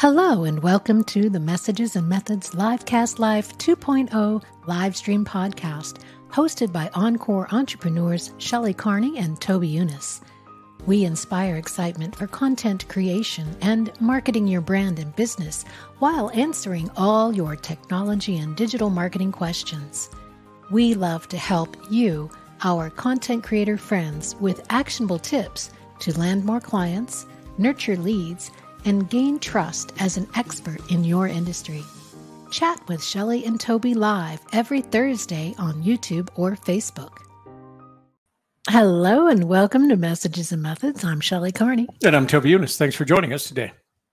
Hello, and welcome to the Messages and Methods Livecast Live 2.0 live stream podcast, hosted by Encore entrepreneurs Shelley Carney and Toby Younis. We inspire excitement for content creation and marketing your brand and business while answering all your technology and digital marketing questions. We love to help you, our content creator friends, with actionable tips to land more clients, nurture leads, and gain trust as an expert in your industry. Chat with Shelley and Toby live every Thursday on YouTube or Facebook. Hello and welcome to Messages and Methods. I'm Shelley Carney. And I'm Toby Younis. Thanks for joining us today.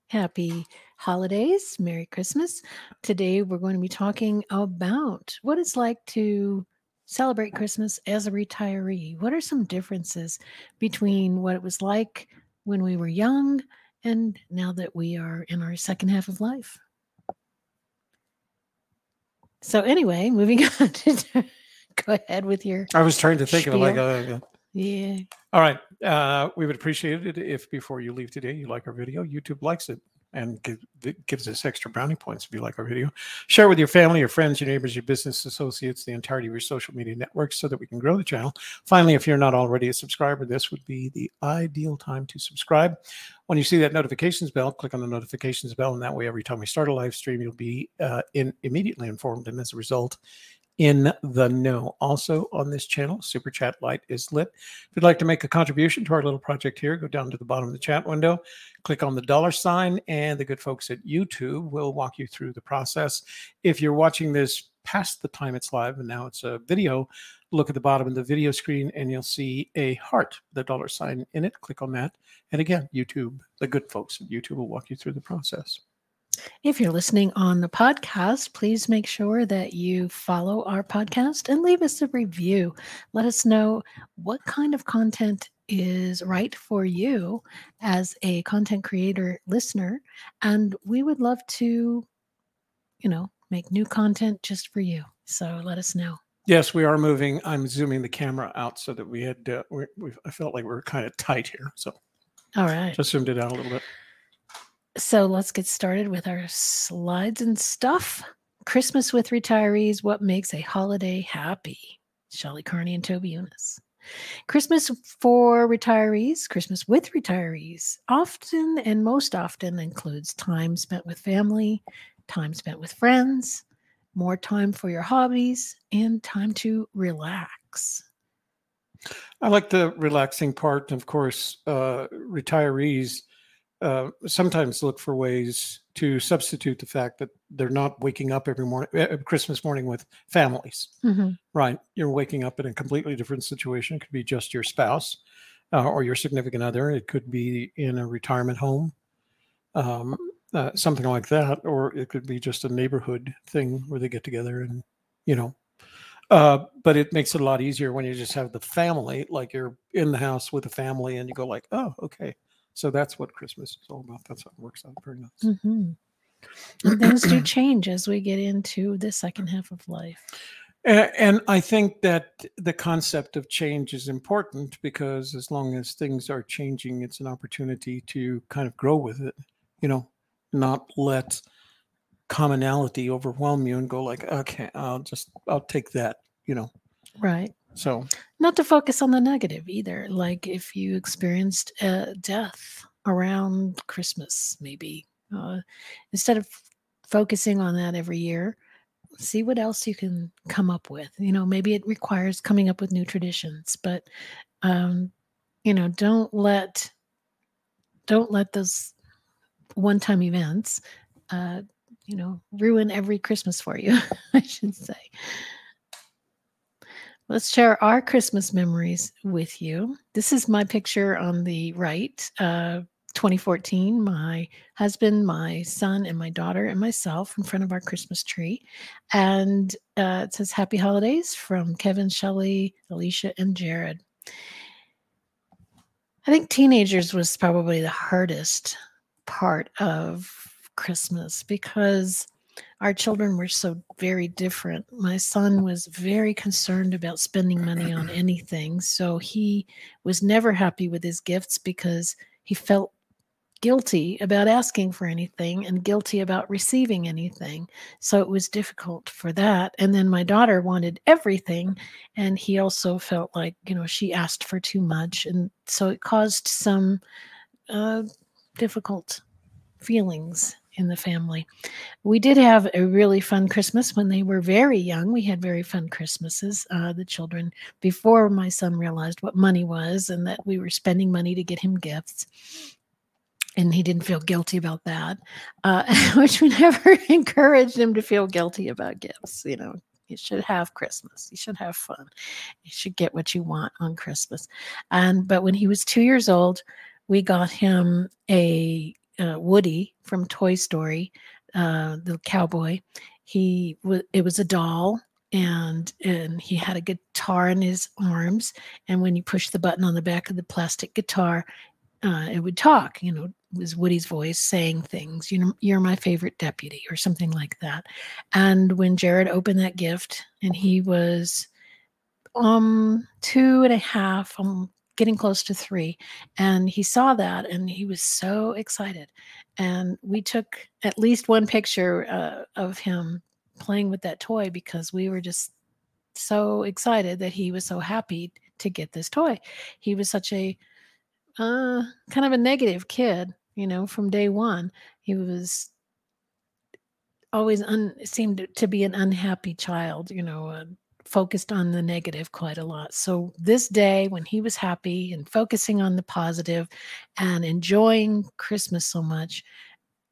Happy holidays. Merry Christmas. Today we're going to be talking about what it's like to celebrate Christmas as a retiree. What are some differences between what it was like when we were young and now that we are in our second half of life. So anyway, moving on to go ahead with your. I was trying to think spiel. of like a. Yeah. All right. Uh, we would appreciate it if before you leave today, you like our video. YouTube likes it and give, gives us extra brownie points if you like our video. Share with your family, your friends, your neighbors, your business associates, the entirety of your social media networks so that we can grow the channel. Finally, if you're not already a subscriber, this would be the ideal time to subscribe. When you see that notifications bell, click on the notifications bell, and that way, every time we start a live stream, you'll be uh, in, immediately informed. And as a result, in the know. Also on this channel, Super Chat light is lit. If you'd like to make a contribution to our little project here, go down to the bottom of the chat window, click on the dollar sign, and the good folks at YouTube will walk you through the process. If you're watching this past the time it's live and now it's a video, look at the bottom of the video screen and you'll see a heart, the dollar sign in it. Click on that. And again, YouTube, the good folks at YouTube will walk you through the process. If you're listening on the podcast, please make sure that you follow our podcast and leave us a review. Let us know what kind of content is right for you as a content creator listener. And we would love to, you know, make new content just for you. So let us know. Yes, we are moving. I'm zooming the camera out so that we had, uh, we, we, I felt like we were kind of tight here. So, all right. Just zoomed it out a little bit. So let's get started with our slides and stuff. Christmas with retirees, what makes a holiday happy? Shelley Carney and Toby Younis. Christmas for retirees, Christmas with retirees, often and most often includes time spent with family, time spent with friends, more time for your hobbies, and time to relax. I like the relaxing part. Of course, uh, retirees uh, sometimes look for ways to substitute the fact that they're not waking up every morning, uh, Christmas morning with families, mm-hmm. right? You're waking up in a completely different situation. It could be just your spouse uh, or your significant other. It could be in a retirement home, um, uh, something like that, or it could be just a neighborhood thing where they get together and, you know. Uh, but it makes it a lot easier when you just have the family, like you're in the house with the family, and you go like, "Oh, okay, so that's what Christmas is all about. That's how it works out very nice. Mm-hmm. things do change as we get into the second half of life. And I think that the concept of change is important because as long as things are changing, it's an opportunity to kind of grow with it, you know, not let commonality overwhelm you and go like, okay, I'll just, I'll take that, you know. Right. So, not to focus on the negative either. Like if you experienced a death around Christmas, maybe uh, instead of focusing on that every year, see what else you can come up with. You know, maybe it requires coming up with new traditions, but um, you know, don't let don't let those one-time events uh, you know, ruin every Christmas for you, I should say. Let's share our Christmas memories with you. This is my picture on the right, uh, 2014. My husband, my son, and my daughter, and myself in front of our Christmas tree. And uh, it says Happy Holidays from Kevin, Shelley, Alicia, and Jared. I think teenagers was probably the hardest part of Christmas because our children were so very different. My son was very concerned about spending money on anything. So he was never happy with his gifts because he felt guilty about asking for anything and guilty about receiving anything. So it was difficult for that. And then my daughter wanted everything. And he also felt like, you know, she asked for too much. And so it caused some uh, difficult feelings in the family. We did have a really fun Christmas when they were very young. We had very fun Christmases. Uh, the children, before my son realized what money was and that we were spending money to get him gifts. And he didn't feel guilty about that, uh, which we never encouraged him to feel guilty about gifts. You know, you should have Christmas. You should have fun. You should get what you want on Christmas. And but when he was two years old, we got him a uh, Woody from Toy Story, uh, the cowboy. He was it was a doll, and and he had a guitar in his arms. And when you push the button on the back of the plastic guitar, uh, it would talk. You know, it was Woody's voice saying things. You know, you're my favorite deputy, or something like that. And when Jared opened that gift, and he was um two and a half, um getting close to three. And he saw that and he was so excited. And we took at least one picture uh, of him playing with that toy because we were just so excited that he was so happy to get this toy. He was such a uh, kind of a negative kid, you know, from day one. He was always un- seemed to be an unhappy child, you know, uh, focused on the negative quite a lot. So this day when he was happy and focusing on the positive and enjoying Christmas so much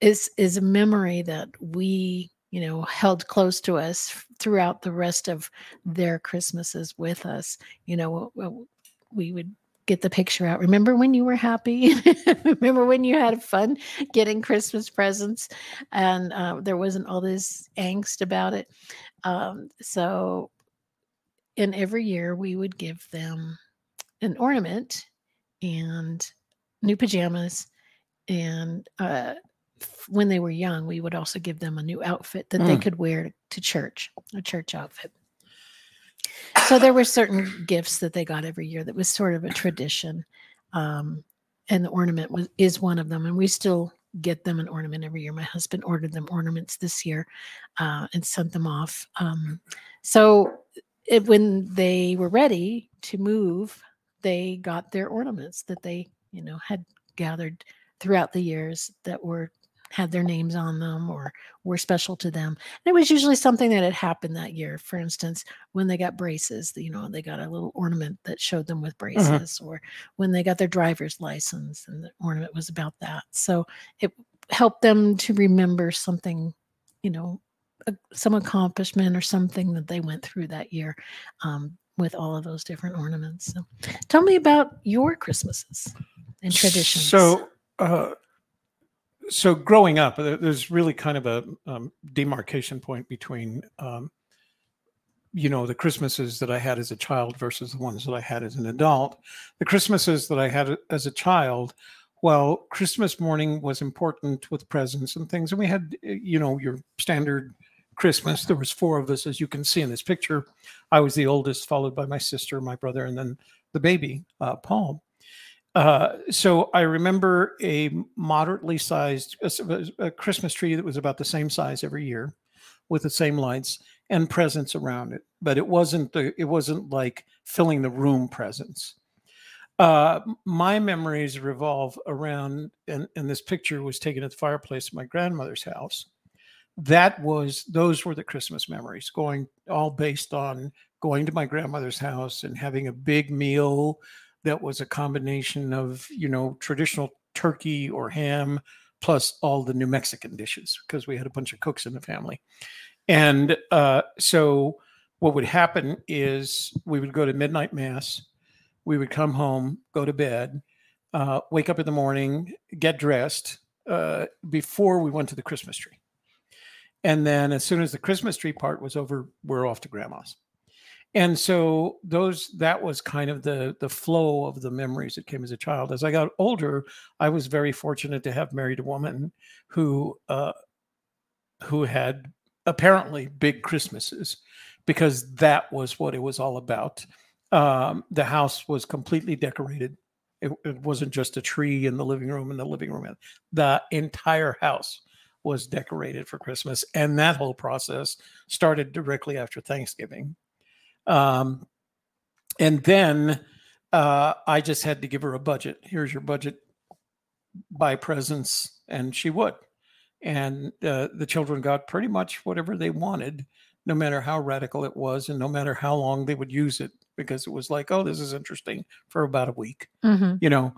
is is a memory that we, you know, held close to us throughout the rest of their Christmases with us. You know, we would get the picture out. Remember when you were happy? Remember when you had fun getting Christmas presents and uh, there wasn't all this angst about it? Um, so and every year we would give them an ornament and new pajamas and uh, when they were young we would also give them a new outfit that mm. they could wear to church a church outfit so there were certain gifts that they got every year that was sort of a tradition um, and the ornament was is one of them and we still get them an ornament every year my husband ordered them ornaments this year uh, and sent them off um, so it, when they were ready to move, they got their ornaments that they, you know, had gathered throughout the years that were had their names on them or were special to them. And it was usually something that had happened that year. For instance, when they got braces, you know, they got a little ornament that showed them with mm-hmm. braces, or when they got their driver's license and the ornament was about that. So it helped them to remember something, you know, some accomplishment or something that they went through that year um, with all of those different ornaments. So, tell me about your Christmases and traditions. So, uh, so growing up, there's really kind of a um, demarcation point between, um, you know, the Christmases that I had as a child versus the ones that I had as an adult. The Christmases that I had as a child well, Christmas morning was important with presents and things, and we had, you know, your standard Christmas. There was four of us, as you can see in this picture. I was the oldest, followed by my sister, my brother, and then the baby, uh, Paul. Uh, so I remember a moderately sized a, a Christmas tree that was about the same size every year, with the same lights and presents around it. But it wasn't the it wasn't like filling the room presents. Uh, my memories revolve around, and, and this picture was taken at the fireplace at my grandmother's house that was those were the Christmas memories, going all based on going to my grandmother's house and having a big meal that was a combination of you know traditional turkey or ham plus all the New Mexican dishes because we had a bunch of cooks in the family. And uh, so what would happen is we would go to midnight mass, we would come home, go to bed, uh, wake up in the morning, get dressed uh, before we went to the Christmas tree. And then as soon as the Christmas tree part was over, we're off to grandma's. And so those that was kind of the the flow of the memories that came as a child. As I got older, I was very fortunate to have married a woman who uh, who had apparently big Christmases because that was what it was all about. Um, the house was completely decorated It, wasn't just a tree in the living room and the living room. The entire house was decorated for Christmas, and that whole process started directly after Thanksgiving. Um, and then uh, I just had to give her a budget. Here's your budget. Buy presents, and she would. And uh, the children got pretty much whatever they wanted, no matter how radical it was, and no matter how long they would use it, because it was like, oh, this is interesting for about a week, Mhm. you know.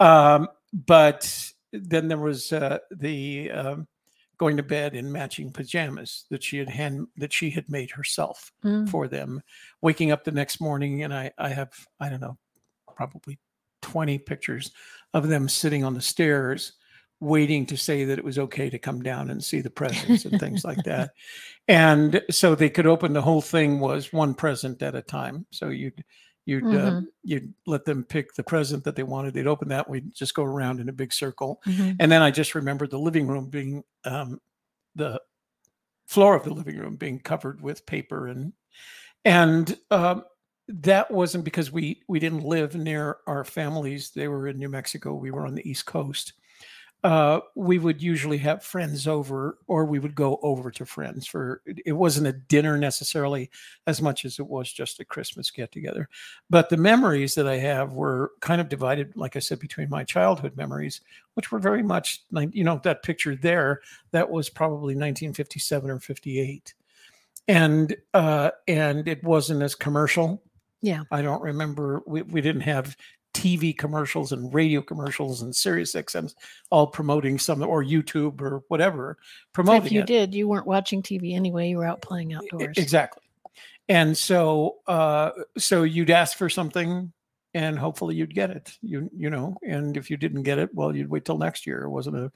Um, but then there was uh, the um, going to bed in matching pajamas that she had hand that she had made herself Mm. for them. Waking up the next morning and i i have i don't know probably 20 pictures of them sitting on the stairs waiting to say that it was okay to come down and see the presents and things like that. And so they could open the whole thing was one present at a time. So you'd you'd uh, Mhm. you'd let them pick the present that they wanted they'd open that we'd just go around in a big circle Mhm. and then I just remembered the living room being um, the floor of the living room being covered with paper and and um, that wasn't because we we didn't live near our families. They were in New Mexico. We were on the East Coast. Uh, we would usually have friends over, or we would go over to friends for. It wasn't a dinner necessarily, as much as it was just a Christmas get together. But the memories that I have were kind of divided, like I said, between my childhood memories which were very much like you know that picture there that was probably 1957 or 58 and uh and it wasn't as commercial Yeah. i don't remember we, we didn't have tv commercials and radio commercials and sirius xms all promoting some or youtube or whatever promoting If you it did, you weren't watching TV anyway. You were out playing outdoors. Exactly. And so uh so you'd ask for something and hopefully you'd get it. You you know, and if you didn't get it, well you'd wait till next year. It wasn't a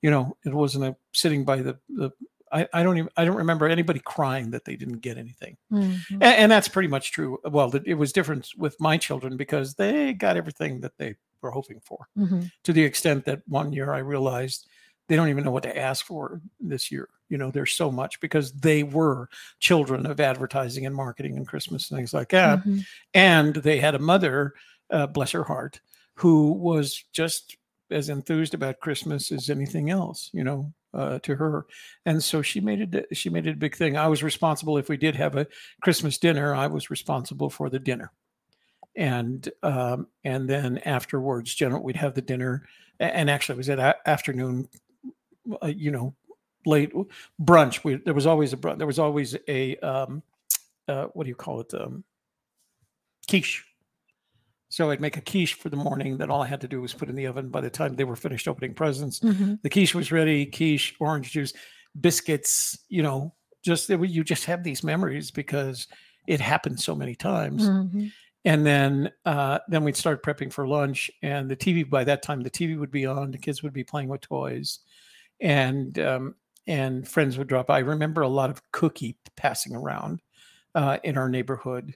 you know, it wasn't a sitting by the the I, I don't even I don't remember anybody crying that they didn't get anything. Mhm. And, and that's pretty much true. Well, it was different with my children because they got everything that they were hoping for Mhm. to the extent that one year I realized they don't even know what to ask for this year. You know, there's so much because they were children of advertising and marketing and Christmas and things like that. Mhm. And they had a mother, uh, bless her heart, who was just as enthused about Christmas as anything else, you know, uh, to her. And so she made it, she made it a big thing. I was responsible if we did have a Christmas dinner, I was responsible for the dinner and um, and then afterwards, general we'd have the dinner, and actually it was at a- afternoon, uh, you know, late brunch. We, there was always a brunch. There was always a um, uh, what do you call it? Um, quiche. So I'd make a quiche for the morning. That all I had to do was put in the oven. By the time they were finished opening presents, Mhm. the quiche was ready. Quiche, orange juice, biscuits. You know, just you just have these memories because it happened so many times Mhm. and then uh, then we'd start prepping for lunch and the tv by that time the tv would be on the kids would be playing with toys and um, and friends would drop by. i remember a lot of cookie passing around uh, in our neighborhood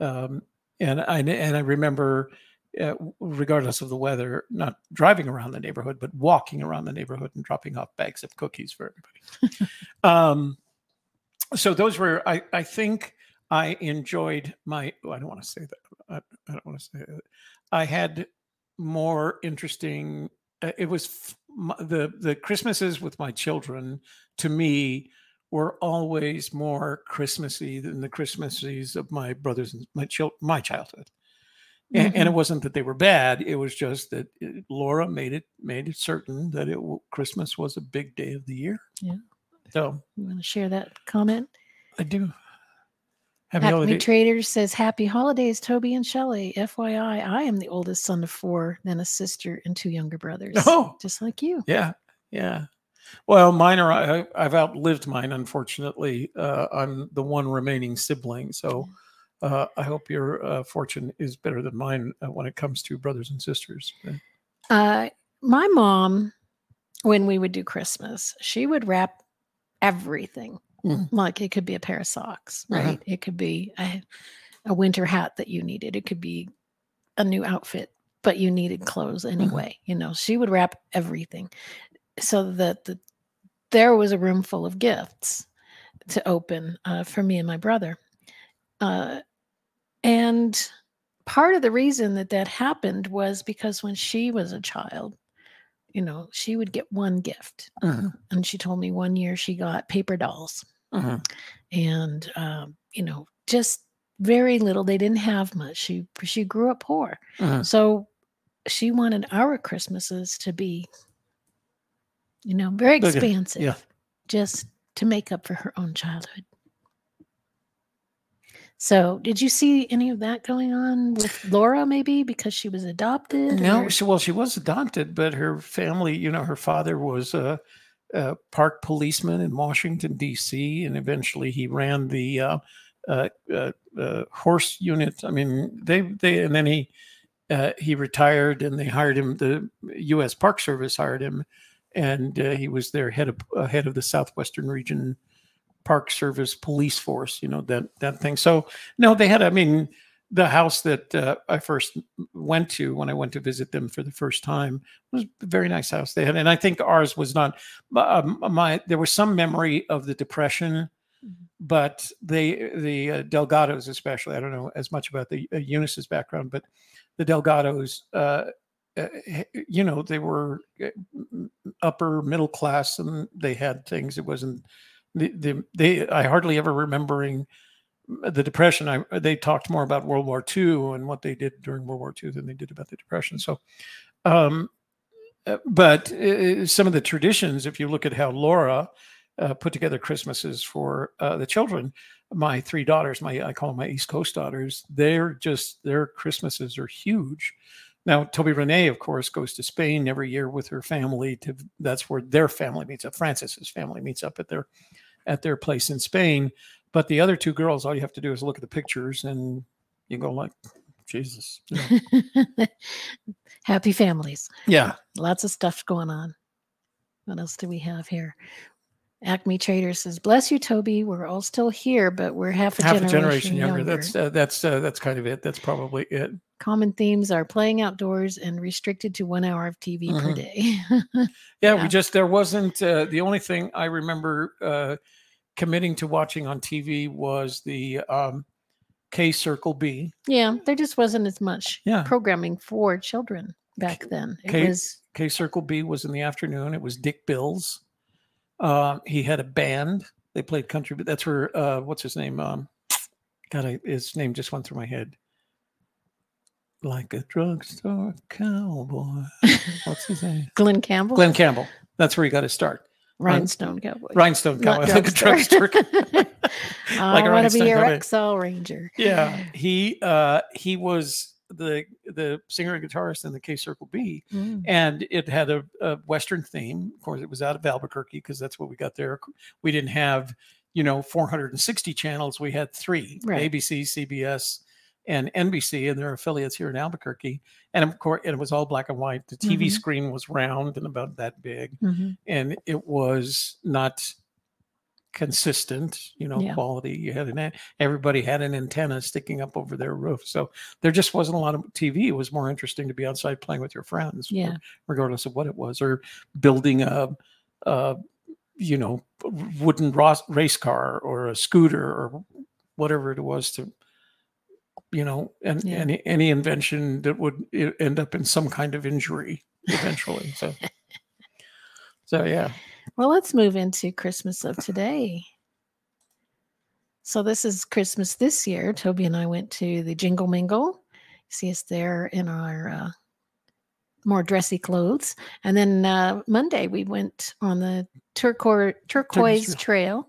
um, and i and i remember uh, regardless of the weather not driving around the neighborhood but walking around the neighborhood and dropping off bags of cookies for everybody um, so those were i i think I enjoyed my. oh, I don't want to say that. I, I don't want to say that. I had more interesting. uh, It was f- my, the the Christmases with my children. To me, were always more Christmassy than the Christmases of my brothers and my chil- my childhood. And, and it mm-hmm. wasn't that they were bad. It was just that it, Laura made it made it certain that it Christmas was a big day of the year. Yeah. So You want to share that comment? I do. Happy holiday. Traders says, Happy holidays, Toby and Shelley. FYI, I am the oldest son of four, then a sister and two younger brothers. Oh. Just like you. Yeah, yeah. Well, mine are. I, I've outlived mine. Unfortunately, uh, I'm the one remaining sibling. So, uh, I hope your uh, fortune is better than mine uh, when it comes to brothers and sisters. Uh, Uh, my mom, when we would do Christmas, she would wrap everything. Mhm. Like it could be a pair of socks, Uh-huh. right? It could be a, a winter hat that you needed. It could be a new outfit, but you needed clothes anyway. You know, she would wrap everything so that the there was a room full of gifts to open uh, for me and my brother. Uh, and part of the reason that that happened was because when she was a child, you know, she would get one gift. Mhm. And she told me one year she got paper dolls Mhm. and, um, you know, just very little. They didn't have much. She she grew up poor. Mhm. So she wanted our Christmases to be, you know, very expansive. yeah. Just to make up for her own childhood. So, did you see any of that going on with Laura? Maybe because she was adopted. No, or- she, well, she was adopted, but her family, you know, her father was a, a park policeman in Washington D.C., and eventually he ran the uh, uh, uh, uh, horse unit. I mean, they they and then he uh, he retired, and they hired him. The U.S. Park Service hired him, and uh, he was their head of uh, head of the Southwestern Region Park Service Police Force. You know that that thing. So no, they had. I mean, the house that uh, I first went to when I went to visit them for the first time was a very nice house they had, and I think ours was not. Um, my there was some memory of the depression, Mhm. but they the uh, Delgados especially. I don't know as much about the uh, Younis's background, but the Delgados. Uh, uh, you know, they were uh, upper middle class, and they had things. It wasn't the, the they. I hardly ever remembering the depression i they talked more about world war ii and what they did during world war ii than they did about the depression so um uh, but uh, some of the traditions if you look at how laura uh, put together christmases for uh, the children my three daughters my i call them my east coast daughters they're just their christmases are huge now toby renee of course goes to spain every year with her family to that's where their family meets up francis's family meets up at their at their place in spain but the other two girls, all you have to do is look at the pictures and you go like, Jesus. you know. Happy families. Yeah. Lots of stuff going on. What else do we have here? Acme Trader says, "Bless you, Toby. We're all still here, but we're half a, Half generation, a generation younger. younger. That's uh, that's uh, that's kind of it. That's probably it. Common themes are playing outdoors and restricted to one hour of TV per Mhm. day. Yeah, Yeah. we just there wasn't uh, the only thing I remember uh, committing to watching on TV was the um, K Circle B. yeah, there just wasn't as much Yeah. programming for children back then. It K- was K Circle B was in the afternoon. It was Dick Bills. Uh, he had a band. They played country, but that's where uh, what's his name? Um, God, I, his name just went through my head. Like a drugstore cowboy. What's his name? Glen Campbell, Glen Campbell. That's where he got his start. Rhinestone Cowboy. Rhinestone cowboy. Like a drugstore. drugstore. I a want to be your. XL Ranger. yeah, he uh, he was the the singer and guitarist in the K Circle B. Mm. and it had a, a western theme of course it was out of albuquerque because that's what we got there we didn't have you know 460 channels we had three Right. abc cbs and nbc and their affiliates here in albuquerque and of course it was all black and white the tv Mhm. screen was round and about that big Mhm. and it was not consistent you know Yeah. quality you had an everybody had an antenna sticking up over their roof so there just wasn't a lot of tv it was more interesting to be outside playing with your friends Yeah. regardless of what it was or building a, a you know wooden race car or a scooter or whatever it was to you know and Yeah. any any invention that would end up in some kind of injury eventually so so yeah Well, let's move into Christmas of today. So this is Christmas this year. Toby and I went to the Jingle Mingle. See us there in our uh, more dressy clothes, and then uh, Monday we went on the turquoise turquoise trail,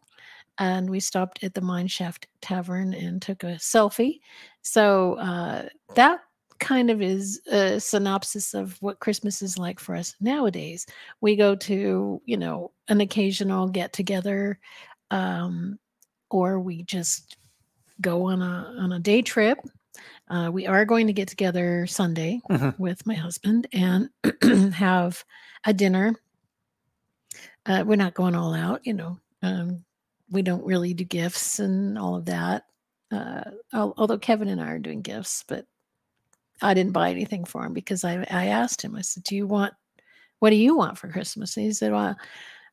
and we stopped at the Mine Shaft Tavern and took a selfie. So uh, that kind of is a synopsis of what Christmas is like for us nowadays. We go to you know an occasional get together um, or we just go on a on a day trip. Uh, we are going to get together sunday Mhm. with my husband and have a dinner. Uh, we're not going all out you know um, we don't really do gifts and all of that. Uh, although kevin and i are doing gifts but i didn't buy anything for him because i, I asked him i said do you want what do you want for Christmas? And he said, Well,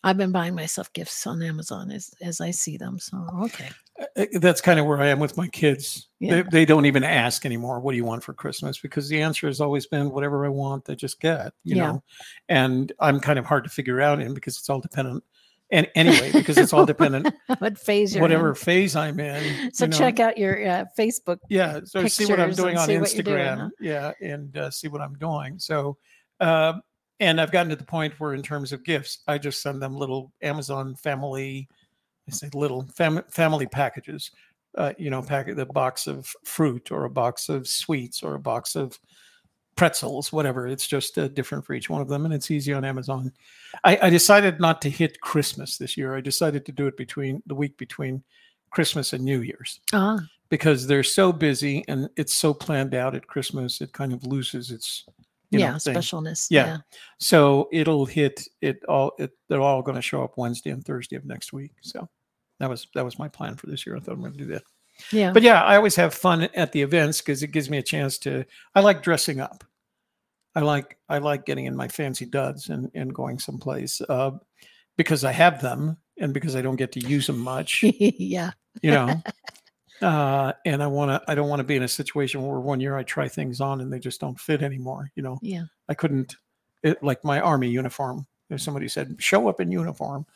I've been buying myself gifts on Amazon as as I see them. So okay. Uh, That's kind of where I am with my kids. Yeah. They, they don't even ask anymore, what do you want for Christmas? Because the answer has always been whatever I want, they just get, you Yeah. know. And I'm kind of hard to figure out in because it's all dependent. And anyway, because it's all dependent, what phase you're whatever in. phase I'm in. So you know. check out your uh, Facebook. yeah so see what i'm doing on see doing, instagram huh? yeah and uh, see what i'm doing so uh, and i've gotten to the point where in terms of gifts i just send them little amazon family i say little fam- family packages uh, you know packet the box of fruit or a box of sweets or a box of pretzels whatever it's just uh, different for each one of them and it's easy on amazon I, I decided not to hit christmas this year i decided to do it between the week between christmas and new year's Ah, because they're so busy and it's so planned out at Christmas, it kind of loses its you know, yeah, thing. specialness. Yeah. So it'll hit it all. It, they're all going to show up Wednesday and Thursday of next week. So that was that was my plan for this year. I thought I'm going to do that. Yeah. But yeah, I always have fun at the events because it gives me a chance to. I like dressing up. I like I like getting in my fancy duds and and going someplace uh, because I have them and because I don't get to use them much yeah. you know uh and i want to i don't want to be in a situation where one year i try things on and they just don't fit anymore you know Yeah. i couldn't it, like my army uniform if somebody said show up in uniform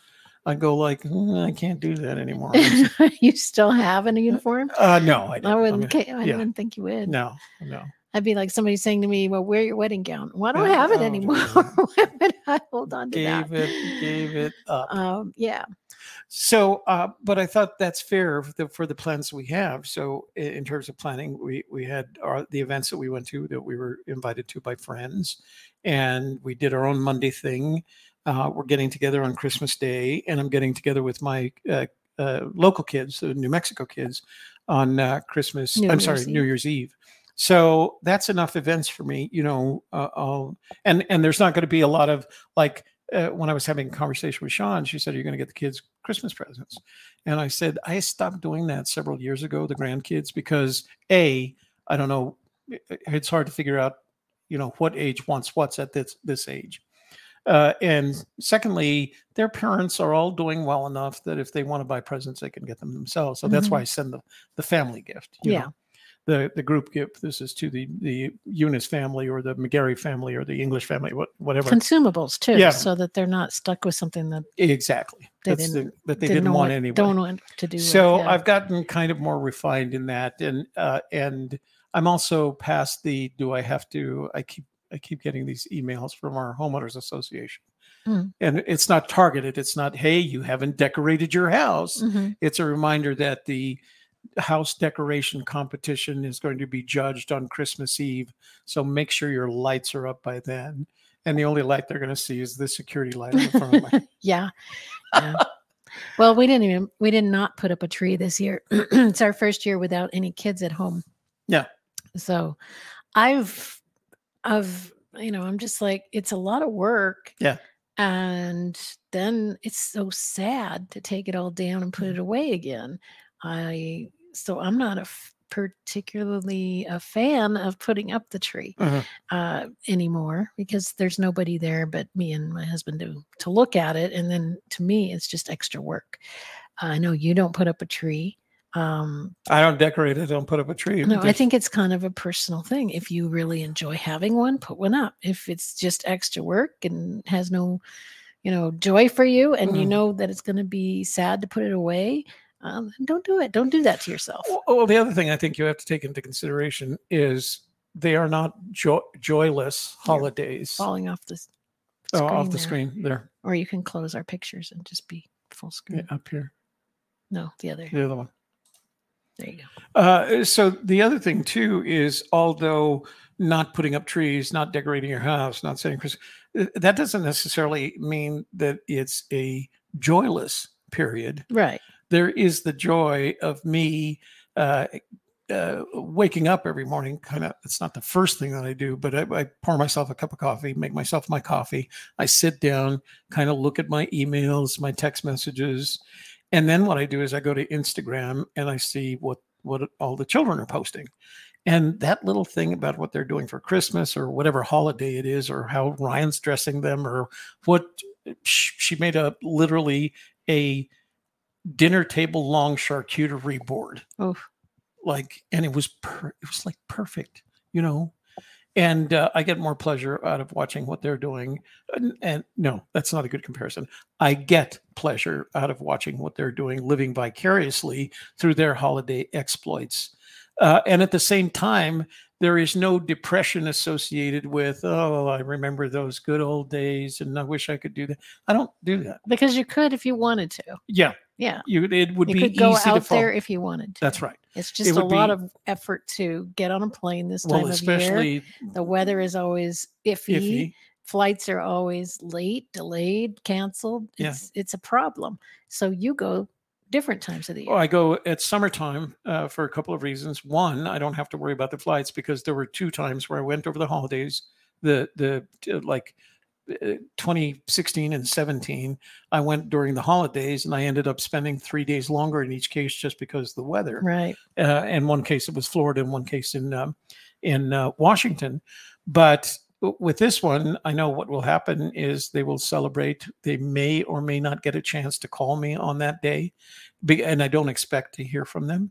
i'd go like "Mm, i can't do that anymore you still have a uniform? uh no i, I don't. I wouldn't. mean, I yeah. wouldn't think you would. no no I'd be like somebody saying to me, "Well, wear your wedding gown." Well, I don't Yeah, have it oh, anymore. Why would I hold on to gave that? it gave it up Um, yeah. So, uh, but I thought that's fair for the, for the plans we have. So, in terms of planning, we we had our, the events that we went to that we were invited to by friends, and we did our own Monday thing. Uh, we're getting together on Christmas Day, and I'm getting together with my uh, uh, local kids, the New Mexico kids, on uh, Christmas. New I'm sorry, Year's New Year's Eve. So that's enough events for me, you know. Uh, and and there's not going to be a lot of like uh, when I was having a conversation with Sean, she said, "Are "You're going to get the kids Christmas presents," and I said, "I stopped doing that several years ago, the grandkids, because a, I don't know, it's hard to figure out, you know, what age wants what's at this this age." Uh, and secondly, their parents are all doing well enough that if they want to buy presents, they can get them themselves. So that's Mhm. why I send the, the family gift. you Yeah. know. The, the group gift. This is to the the Younis family or the McGarry family or the English family, what, whatever. Consumables too, Yeah. so that they're not stuck with something that Exactly. They That's didn't- the, that they didn't didn't, want what- anyway. don't want to do. with, so yeah. I've gotten kind of more refined in that, and uh, and I'm also past the do I have to? I keep I keep getting these emails from our homeowners association, Mm. and it's not targeted. It's not hey you haven't decorated your house. Mhm. It's a reminder that the house decoration competition is going to be judged on Christmas Eve. So make sure your lights are up by then. And the only light they're going to see is the security light in front of my yeah. yeah. well, we didn't even we did not put up a tree this year. it's our first year without any kids at home. Yeah. So I've I've you know, I'm just like it's a lot of work. Yeah. And then it's so sad to take it all down and Mm-hmm. put it away again. I so I'm not a f- particularly a fan of putting up the tree Mhm. uh, anymore because there's nobody there but me and my husband to to look at it, and then to me it's just extra work. I know you don't put up a tree. Um, I don't decorate it. I don't put up a tree. no, I think it's kind of a personal thing. If you really enjoy having one, put one up. If it's just extra work and has no, you know, joy for you, and you Mhm. know that it's going to be sad to put it away, um, don't do it. Don't do that to yourself. Well, well, the other thing I think you have to take into consideration is they are not jo- joyless You're holidays. Falling off the Oh, screen off the there. screen there, or you can close our pictures and just be full yeah, screen. up here, No, the other. the other one. There you go. Uh, so the other thing too is, although not putting up trees, not decorating your house, not saying Christmas, uh, that doesn't necessarily mean that it's a joyless period. Right. There is the joy of me uh, uh, waking up every morning. Kind of, it's not the first thing that I do, but I, I pour myself a cup of coffee, make myself my coffee. I sit down, kind of look at my emails, my text messages, and then what I do is I go to Instagram and I see what what all the children are posting. And that little thing about what they're doing for Christmas or whatever holiday it is, or how Ryan's dressing them, or what she made a literally a dinner table long charcuterie board Oof. like and it was per- it was like perfect you know and uh, i get more pleasure out of watching what they're doing and, and no that's not a good comparison. I get pleasure out of watching what they're doing living vicariously through their holiday exploits. Uh, and at the same time there is no depression associated with oh i remember those good old days and i wish i could do that. I don't do that. Because you could if you wanted to. yeah Yeah. you it would You be could go easy to out there if you wanted to. that's right It's just a would lot be- of effort to get on a plane this time well of year. especially The weather is always iffy. iffy Flights are always late, delayed, canceled. Yeah. It's it's a problem. So you go different times of the year. Well, I go at summertime uh, for a couple of reasons. One, I don't have to worry about the flights because there were two times where I went over the holidays. The the uh, like 2016 and 17, I went during the holidays, and I ended up spending three days longer in each case just because of the weather. right. Uh, in one case, it was Florida. In one case, in um, in uh, Washington. But with this one, I know what will happen is they will celebrate. They may or may not get a chance to call me on that day, Be- and I don't expect to hear from them.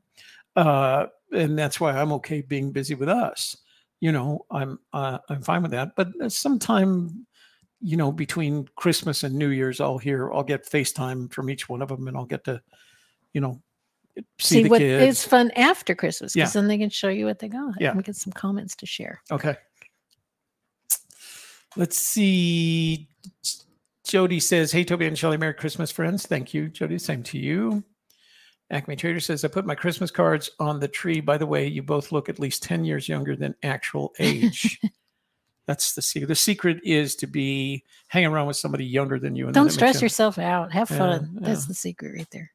Uh, and that's why I'm okay being busy with us. You know, I'm uh, I'm fine with that. But sometime, you know, between Christmas and New Year's, I'll hear I'll get FaceTime from each one of them, and I'll get to, you know, see, See, the what kids. is fun after Christmas because Yeah. then they can show you what they got Yeah. and get some comments to share. Okay. Let's see. Jody says, Hey, Toby and Shelley, Merry Christmas, friends. Thank you, Jody. Same to you. Acme Trader says, I put my Christmas cards on the tree. By the way, you both look at least 10 years younger than actual age. That's the secret. The secret is to be hanging around with somebody younger than you. And Don't stress yourself out. Have Yeah, fun. That's the secret right there.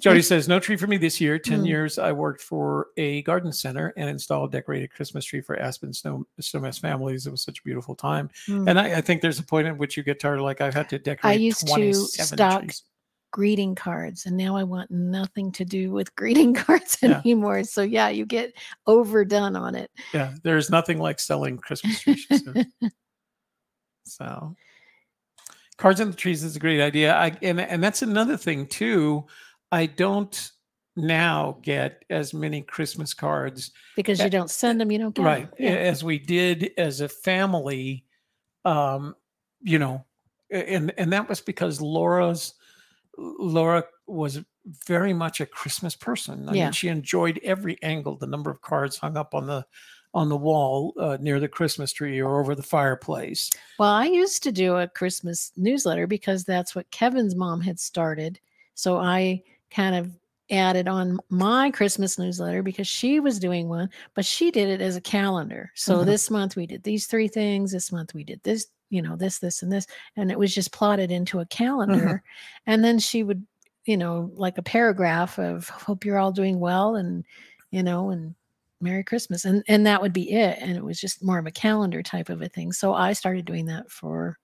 Jody says, No tree for me this year. 10 Mm. years I worked for a garden center and installed a decorated Christmas tree for Aspen Snow Snowmass families. It was such a beautiful time. Mm. And I, I think there's a point at which you get tired. Like I've had to decorate. I used to 27 stock trees. Greeting cards and now I want nothing to do with greeting cards Yeah. anymore. So yeah, you get overdone on it. Yeah, there's nothing like selling Christmas trees. so, cards on the trees is a great idea. I and and that's another thing too. I don't now get as many Christmas cards because you don't send them, you don't get right. Yeah. as we did as a family um you know and and that was because laura's laura was very much a christmas person i Yeah. mean she enjoyed every angle the number of cards hung up on the on the wall uh, near the christmas tree or over the fireplace Well, I used to do a Christmas newsletter because that's what Kevin's mom had started. So I kind of added on my Christmas newsletter because she was doing one, but she did it as a calendar. So Mhm. this month we did these three things, this month we did this, you know, this, this, and this. And it was just plotted into a mm-hmm. calendar. And then she would, you know, like a paragraph of hope you're all doing well and, you know, and Merry Christmas. And and that would be it. And it was just more of a calendar type of a thing. So I started doing that for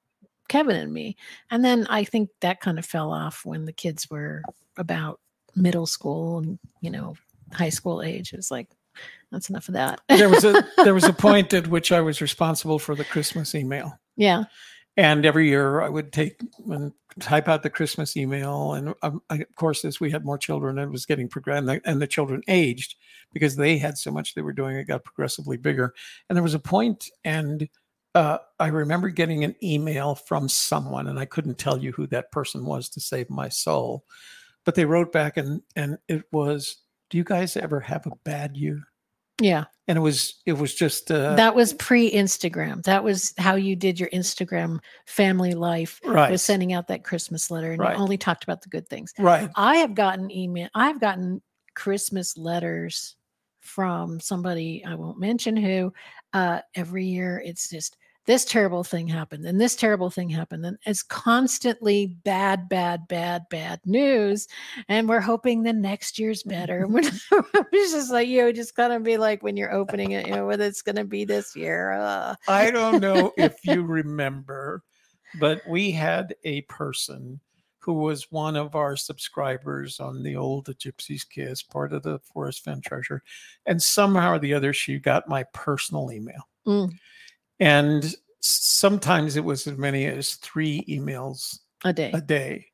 Kevin and me. And then I think that kind of fell off when the kids were about middle school and, you know, high school age. It was like, that's enough of that. there was a there was a point at which i was responsible for the christmas email yeah. and every year I would take and type out the Christmas email. And um, I, of course, as we had more children, it was getting and the, and the children aged because they had so much they were doing. It got progressively bigger, and there was a point, and uh, I remember getting an email from someone, and I couldn't tell you who that person was to save my soul, but they wrote back, and and it was, "Do you guys ever have a bad year?" Yeah. And it was it was just uh, that was pre Instagram. That was how you did your Instagram family life right, was sending out that Christmas letter and Right. you only talked about the good things. right. I have gotten email. I've gotten Christmas letters from somebody I won't mention who. Uh, every year, it's just this terrible thing happened and this terrible thing happened, and it's constantly bad, bad, bad, bad news. And we're hoping the next year's better. We're it's just like you know, just gonna be like when you're opening it, you know, whether it's gonna be this year. Uh, I don't know if you remember, but we had a person who was one of our subscribers on the old The Gypsy's Kiss, part of the Forrest Fenn Treasure. And somehow or the other, she got my personal email. Mm. And sometimes it was as many as three emails A day. a day,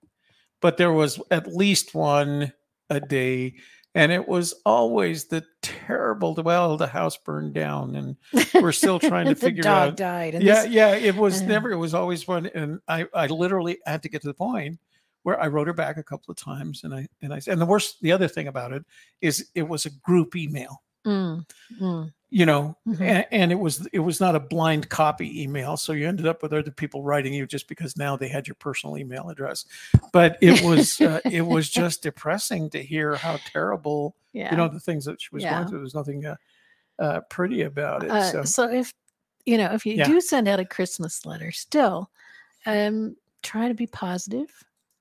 but there was at least one a day. And it was always the terrible, well, the house burned down and we're still trying to the figure dog out. died. And Yeah, this- yeah. It was never, it was always one. And I, I literally had to get to the point where I wrote her back a couple of times. And I, and i and the worst, the other thing about it is it was a group email, Mm, mm, you know, mhm. and, and it was, it was not a blind copy email. So you ended up with other people writing you just because now they had your personal email address. But it was, uh, it was just depressing to hear how terrible, yeah. you know, the things that she was Yeah. going through. There's nothing uh, uh, pretty about it. Uh, so. so if you know if you Yeah. do send out a christmas letter still um try to be positive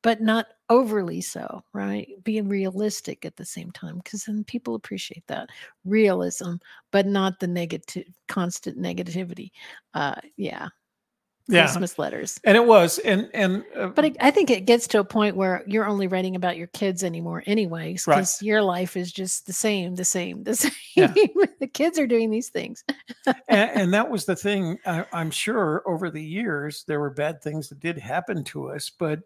but not overly so right being realistic at the same time because then people appreciate that realism but not the negative constant negativity uh yeah yeah. christmas letters And it was, and and uh, but it, i think it gets to a point where you're only writing about your kids anymore anyways Right. because your life is just the same the same the same Yeah. the kids are doing these things and, and that was the thing. I, I'm sure over the years there were bad things that did happen to us, but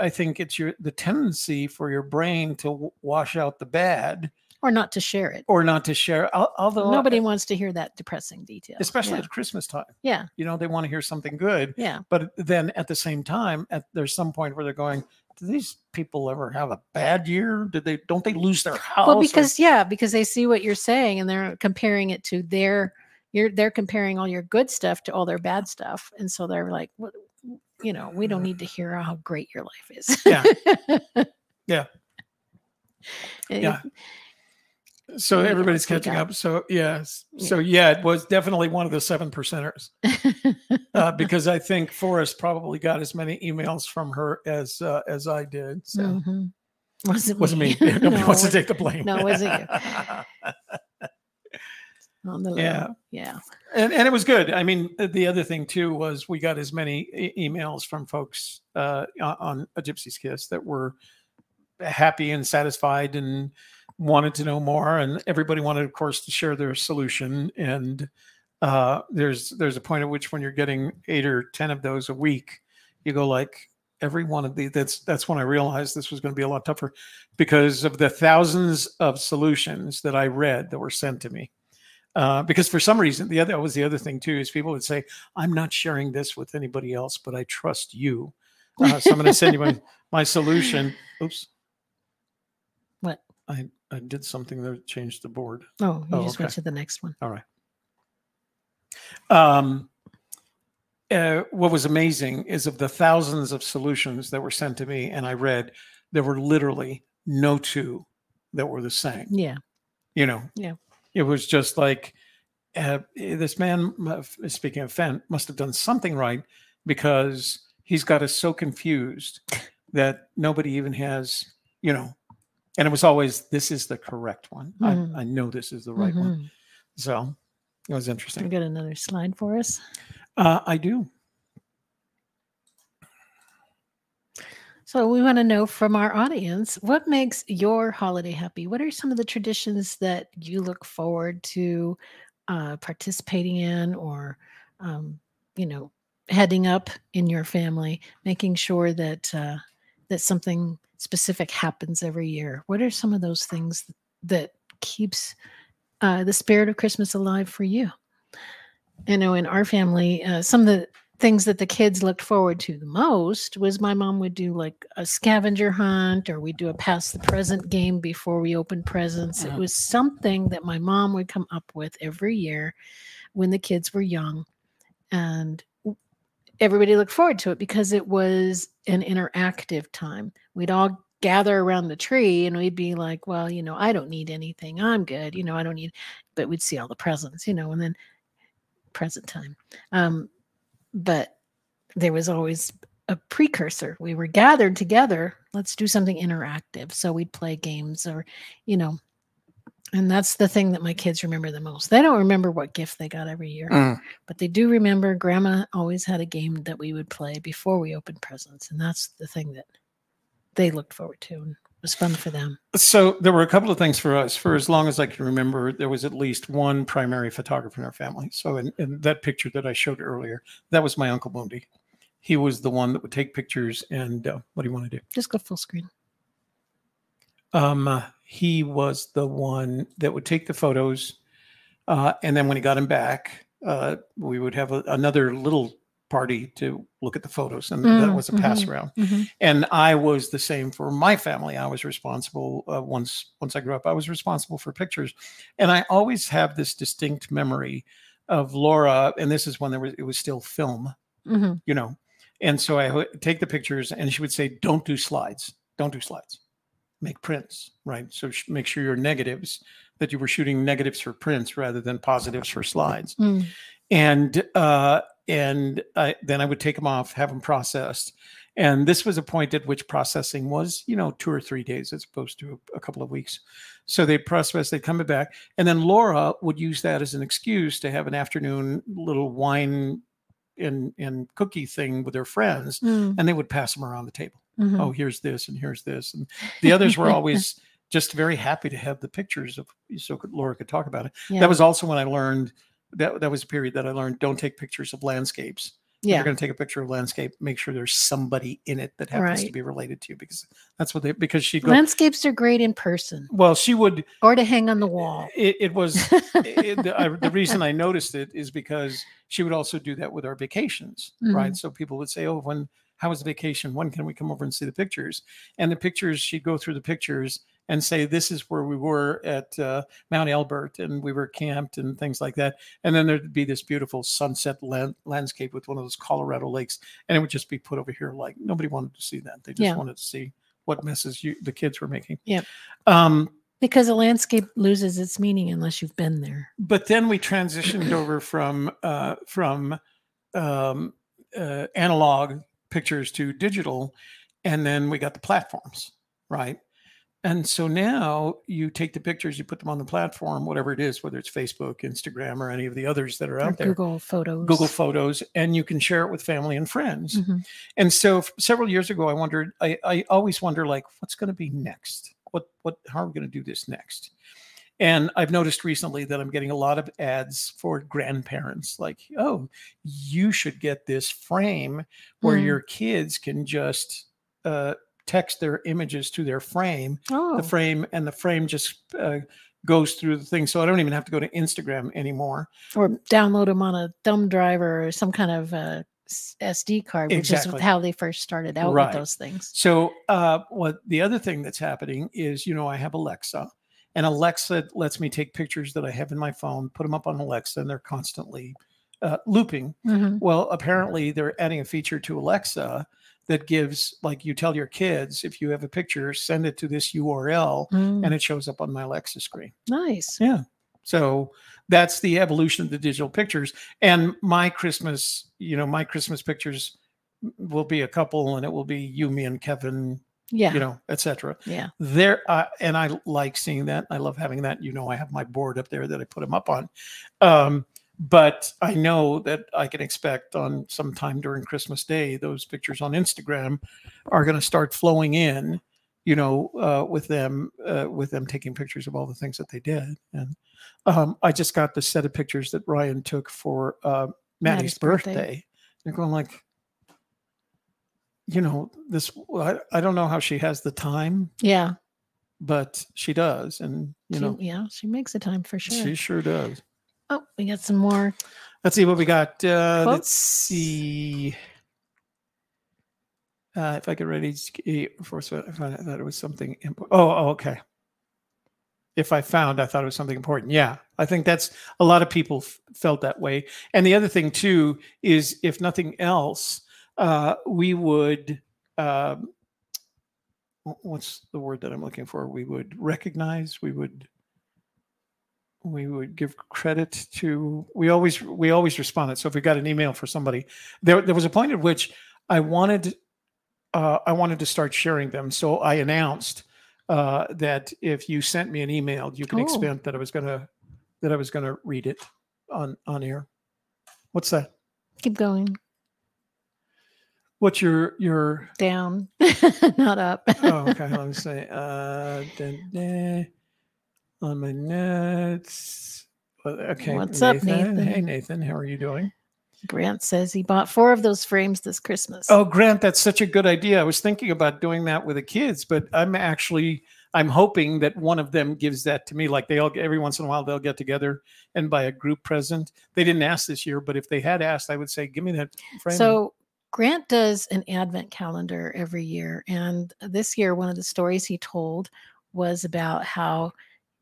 I think it's your the tendency for your brain to w- wash out the bad or not to share it or not to share. Although Nobody uh, wants to hear that depressing detail. especially yeah. at Christmas time, yeah, you know, they want to hear something good. yeah. But then at the same time, at there's some point where they're going, "Do these people ever have a bad year? Did they? Don't they lose their house?" Well, or- because yeah, because they see what you're saying and they're comparing it to their you're they're comparing all your good stuff to all their bad stuff, and so they're like, what, you know, we don't need to hear how great your life is. Yeah. Yeah. Yeah. so Yeah, everybody's catching up. So yes, so yeah, it was definitely one of the seven percenters. uh, because I think Forrest probably got as many emails from her as uh, as I did. So Mhm. Wasn't wasn't me. me. Nobody No, wants to take the blame. no, it wasn't you. On the Yeah. low. yeah. and and it was good. I mean, uh, the other thing too was we got as many e- emails from folks uh, on- on a Gypsy's Kiss that were happy and satisfied and wanted to know more, and everybody wanted, of course, to share their solution. And uh, there's there's a point at which when you're getting eight or ten of those a week, you go like every one of these. That's that's when I realized this was going to be a lot tougher because of the thousands of solutions that I read that were sent to me uh, because for some reason the other that was the other thing too is people would say i'm not sharing this with anybody else but i trust you uh, so i'm going to send you my, my solution oops What? i i did something that changed the board Oh, you Oh, just went to the next one. all right um uh, what was amazing is of the thousands of solutions that were sent to me and i read there were literally no two that were the same Yeah. you know Yeah. It was just like uh, this man speaking of Fenn must have done something right because he's got us so confused that nobody even has you know and it was always this is the correct one Mhm. I, I know this is the right one Mhm. so it was interesting. You got another slide for us? uh, i do So we want to know from our audience what makes your holiday happy. What are some of the traditions that you look forward to uh, participating in, or um, you know, heading up in your family, making sure that uh, that something specific happens every year? What are some of those things that keeps uh, the spirit of Christmas alive for you? I know in our family, uh, some of the things that the kids looked forward to the most was my mom would do like a scavenger hunt or we'd do a pass the present game before we opened presents. Uh-huh. It was something that my mom would come up with every year when the kids were young. And everybody looked forward to it because it was an interactive time. We'd all gather around the tree and we'd be like, well, you know, I don't need anything. I'm good. You know, I don't need, but we'd see all the presents, you know, and then present time. Um, but there was always a precursor. We were gathered together. Let's do something interactive. So we'd play games or, you know, and that's the thing that my kids remember the most. They don't remember what gift they got every year, Mm. but they do remember grandma always had a game that we would play before we opened presents. And that's the thing that they looked forward to. And was fun for them. So there were a couple of things for us. For as long as I can remember, there was at least one primary photographer in our family. So in, in that picture that I showed earlier, that was my uncle Moondy. He was the one that would take pictures. And uh, what do you want to do? Just go full screen. Um, uh, he was the one that would take the photos, uh, and then when he got him back, uh, we would have a, another little party to look at the photos, and that Mm, was a pass mhm. around. Mhm. And I was the same for my family. I was responsible uh, once once I grew up. I was responsible for pictures, and I always have this distinct memory of Laura. And this is when there was it was still film, Mhm. you know. And so I would take the pictures, and she would say, "Don't do slides. Don't do slides. Make prints, right? So sh- make sure your negatives that you were shooting negatives for prints rather than positives for slides." Mm. and uh, and I, then I would take them off, have them processed, and this was a point at which processing was, you know, two or three days as opposed to a, a couple of weeks. So they process, they'd come back, and then Laura would use that as an excuse to have an afternoon little wine and and cookie thing with her friends, Mm. and they would pass them around the table. Mhm. Oh, here's this, and here's this, and the others were always just very happy to have the pictures of so Laura could talk about it. yeah. That was also when I learned that that was a period that I learned don't take pictures of landscapes. If yeah. you're going to take a picture of landscape, make sure there's somebody in it that happens to be related to you because that's what they because she'd. Landscapes are great in person well, she would. or to hang on the wall. It, it was it, the, I, the reason I noticed it is because she would also do that with our vacations, right? Mm-hmm. So people would say, "Oh, when how was the vacation? When can we come over and see the pictures?" And the pictures, she'd go through the pictures and say, "This is where we were at uh, Mount Elbert, and we were camped and things like that." And then there'd be this beautiful sunset land, landscape with one of those Colorado lakes, and it would just be put over here. Like nobody wanted to see that; they just Yeah. wanted to see what messes you the kids were making. Yeah. Um, Because a landscape loses its meaning unless you've been there. but then we transitioned over from uh, from um, uh, analog pictures to digital, and then we got the platforms, right? And so now you take the pictures, you put them on the platform, whatever it is, whether it's Facebook, Instagram, or any of the others that are Or out there, Google Photos. Google Photos, and you can share it with family and friends. Mhm. And so several years ago, I wondered, I, I always wonder, like, what's going to be next? What, what, how are we going to do this next? And I've noticed recently that I'm getting a lot of ads for grandparents, like, oh, you should get this frame where Mm. your kids can just uh, text their images to their frame, Oh, the frame, and the frame just uh, goes through the thing. So I don't even have to go to Instagram anymore. or download them on a thumb drive or some kind of uh, SD card, which Exactly. is how they first started out Right. with those things. So, uh, what the other thing that's happening is, you know, I have Alexa, and Alexa lets me take pictures that I have in my phone, put them up on Alexa, and they're constantly uh, looping. Mhm. Well, apparently, they're adding a feature to Alexa that gives, like, you tell your kids if you have a picture, send it to this URL, Mm, and it shows up on my Alexa screen. nice. Yeah. So that's the evolution of the digital pictures. And my Christmas, you know, my Christmas pictures will be a couple, and it will be you, me, and Kevin Yeah. you know, etc. yeah. There, uh, and I like seeing that. I love having that. You know, I have my board up there that I put them up on. Um, but I know that I can expect on sometime during Christmas Day, those pictures on Instagram are going to start flowing in. You know, uh, with them, uh, with them taking pictures of all the things that they did. And um, I just got the set of pictures that Ryan took for uh, Maddie's, Maddie's birthday. birthday. They're going like, you know, this. I, I don't know how she has the time, Yeah. but she does, and you she, know, yeah. She makes the time for sure. she sure does. Oh, we got some more. Let's see what we got. Uh, let's see. Uh, if I could ready for so I found- I thought it was something important. Oh, oh, okay. If I found, I thought it was something important. Yeah, I think that's a lot of people f- felt that way. And the other thing too is, if nothing else, uh, we would. Um, what's the word that I'm looking for? We would recognize. We would we would give credit to we always we always responded so if we got an email for somebody there there was a point at which i wanted uh, i wanted to start sharing them so i announced uh, that if you sent me an email you can Oh. expect that i was gonna that i was gonna read it on on air what's that Keep going. What's your your? Down, not up. Oh, okay. Let me say. Uh, da, da, on my notes. Okay. What's up, Nathan? Hey, Nathan. How are you doing? Grant says he bought four of those frames this Christmas. Oh, Grant, that's such a good idea. I was thinking about doing that with the kids, but I'm actually I'm hoping that one of them gives that to me. Like they all every once in a while they'll get together and buy a group present. They didn't ask this year, but if they had asked, I would say, "Give me that frame." So Grant does an advent calendar every year. And this year, one of the stories he told was about how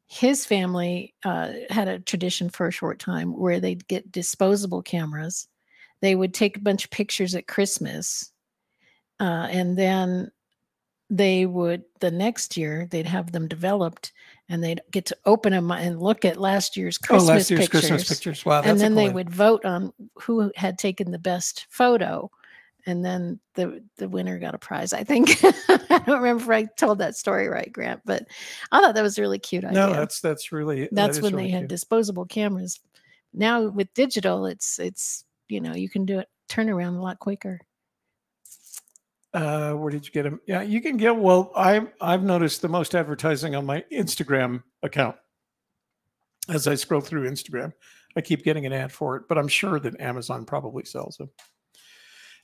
his family uh, had a tradition for a short time where they'd get disposable cameras. They would take a bunch of pictures at Christmas. Uh, and then they would, the next year, they'd have them developed and they'd get to open them and look at last year's Christmas oh, last year's pictures Christmas pictures. Wow, that's and then a they cool would vote on who had taken the best photo and then the the winner got a prize i think i don't remember if i told that story right grant but i thought that was really cute idea No, that's that's really that's is when really they had cute. disposable cameras now with digital it's it's you know you can do it turn around a lot quicker Uh, where did you get them? Yeah, you can get. Well, I I've noticed the most advertising on my Instagram account. As I scroll through Instagram, I keep getting an ad for it, but I'm sure that Amazon probably sells them.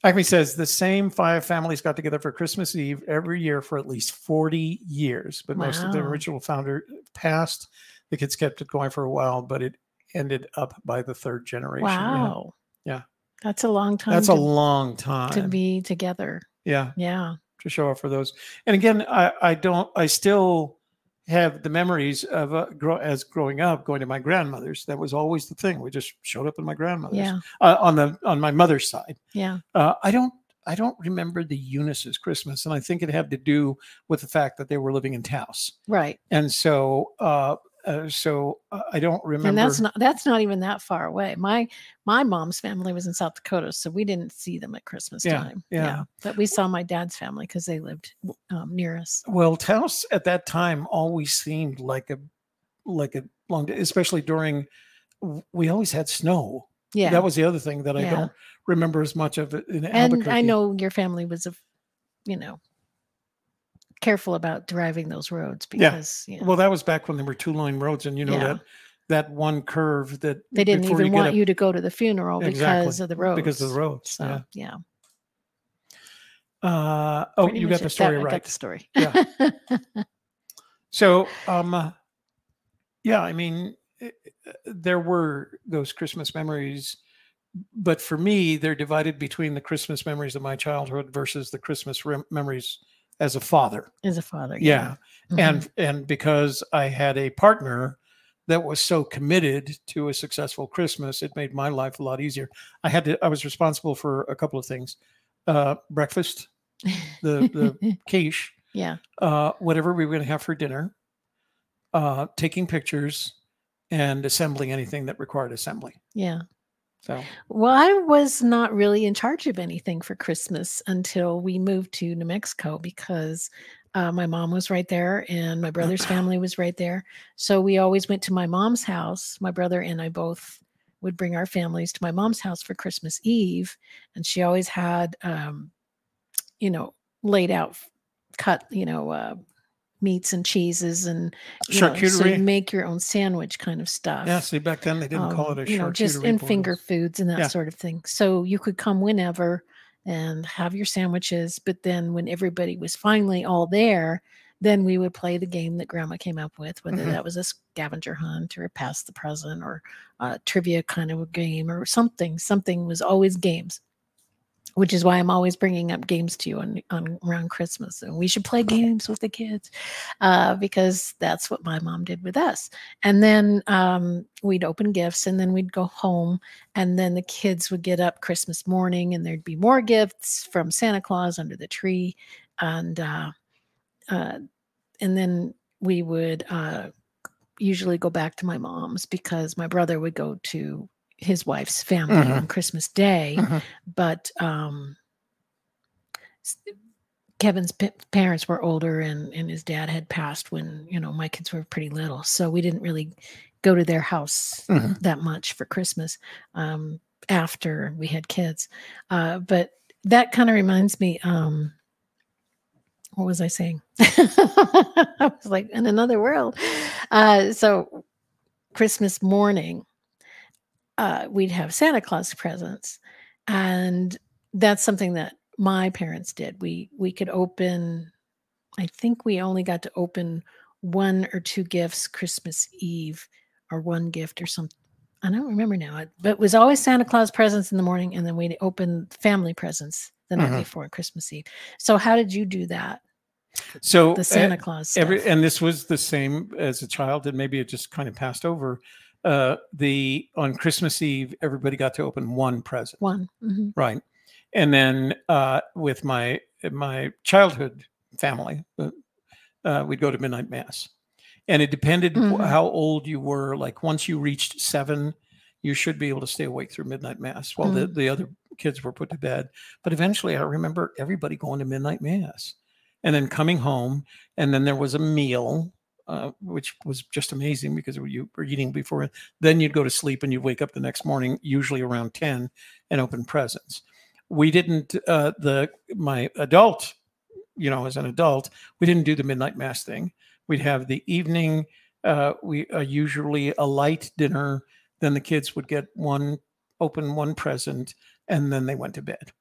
Acme says the same five families got together for Christmas Eve every year for at least 40 years, but most of the original founder passed. The kids kept it going for a while, but it ended up by the third generation. Yeah. wow Yeah. that's a long time That's to, a long time. to be together yeah. yeah to show up for those. And again, I, I don't, I still have the memories of uh, grow, as growing up going to my grandmother's. That was always the thing. We just showed up at my grandmother's yeah uh, on the on my mother's side. yeah Uh, I don't. I don't remember the Younis's Christmas, and I think it had to do with the fact that they were living in Taos, right and so uh, uh, so uh, I don't remember. and that's not that's not even that far away my my mom's family was in south dakota so we didn't see them at christmas Yeah, time yeah. yeah. but we saw my dad's family because they lived um, near us Well, Taos at that time always seemed like a like a long day, especially during. We always had snow. yeah That was the other thing that I Yeah. don't remember as much of it in and i know your family was a you know careful about driving those roads Yeah. because you know, Well, that was back when there were two lane roads, and you know Yeah. that that one curve that they didn't even get want up- you to go to the funeral Exactly, because of the roads because of the roads. so yeah. yeah, Uh, oh, pretty you got the story That- I got the story Yeah. So, um, uh, yeah, I mean, eh, eh, there were those Christmas memories, but for me, they're divided between the Christmas memories of my childhood versus the Christmas rem- memories as a father. as a father Yeah, Mhm. and and because I had a partner that was so committed to a successful Christmas, it made my life a lot easier. I had to. I was responsible for a couple of things: uh, breakfast, the the quiche, yeah uh, whatever we were going to have for dinner, uh, taking pictures, and assembling anything that required assembly. yeah So Well, I was not really in charge of anything for Christmas until we moved to New Mexico because uh, my mom was right there and my brother's family was right there. So we always went to my mom's house. My brother and I both would bring our families to my mom's house for Christmas Eve. And she always had, um, you know, laid out, cut, you know, uh, meats and cheeses and you know, so you charcuterie. make your own sandwich kind of stuff yeah, see, back then they didn't call um, it a you know, just charcuterie in finger foods and that Yeah. sort of thing. So you could come whenever and have your sandwiches, but then when everybody was finally all there, then we would play the game that grandma came up with, whether Mhm. that was a scavenger hunt or a pass the present or a trivia kind of a game or something. Something was always games, which is why I'm always bringing up games to you on, on around Christmas. And we should play games with the kids uh, because that's what my mom did with us. And then um, we'd open gifts and then we'd go home. And then the kids would get up Christmas morning and there'd be more gifts from Santa Claus under the tree. And, uh, uh, and then we would uh, usually go back to my mom's because my brother would go to his wife's family Mhm. on Christmas Day. Mhm. But um, Kevin's p- parents were older and, and his dad had passed when, you know, my kids were pretty little. So we didn't really go to their house Mhm. that much for Christmas um, after we had kids. Uh, but that kind of reminds me. Um, what was I saying? I was like in another world. Uh, so Christmas morning, uh, we'd have Santa Claus presents, and that's something that my parents did. We we could open. I think we only got to open one or two gifts Christmas Eve, or one gift or something. I don't remember now, but it was always Santa Claus presents in the morning, and then we'd open family presents the night Mhm. before Christmas Eve. So, how did you do that? So The uh, Santa Claus every and this was the same as a child and maybe it just kind of passed over uh the on christmas eve everybody got to open one present. One. hmm right. And then uh with my my childhood family uh, uh, we'd go to midnight mass. And it depended Mhm. how old you were. Like once you reached seven you should be able to stay awake through midnight mass while the, the other kids were put to bed. But eventually i remember everybody going to midnight mass and then coming home and then there was a meal uh, which was just amazing because you were eating before then you'd go to sleep and you'd wake up the next morning usually around 10 and open presents. We didn't uh, the my adult you know as an adult we didn't do the midnight mass thing. We'd have the evening uh, we uh, usually a light dinner then the kids would get one open one present and then they went to bed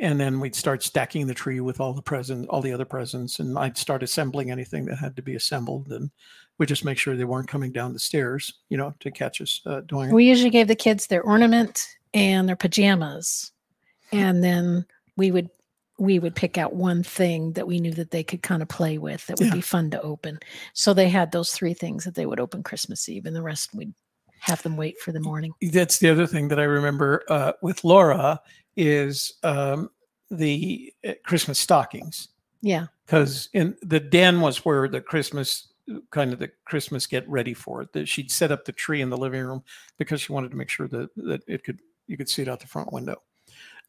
and then we'd start stacking the tree with all the presents all the other presents and i'd start assembling anything that had to be assembled and we just make sure they weren't coming down the stairs you know to catch us uh, doing it We usually gave the kids their ornament and their pajamas, and then we would we would pick out one thing that we knew that they could kind of play with that would Yeah. be fun to open. So they had those three things that they would open Christmas Eve, and the rest we'd have them wait for the morning. that's the other thing that I remember uh, with Laura is um, the uh, Christmas stockings Yeah. because in the den was where the Christmas kind of the Christmas get ready for it. That she'd set up the tree in the living room because she wanted to make sure that that it could you could see it out the front window.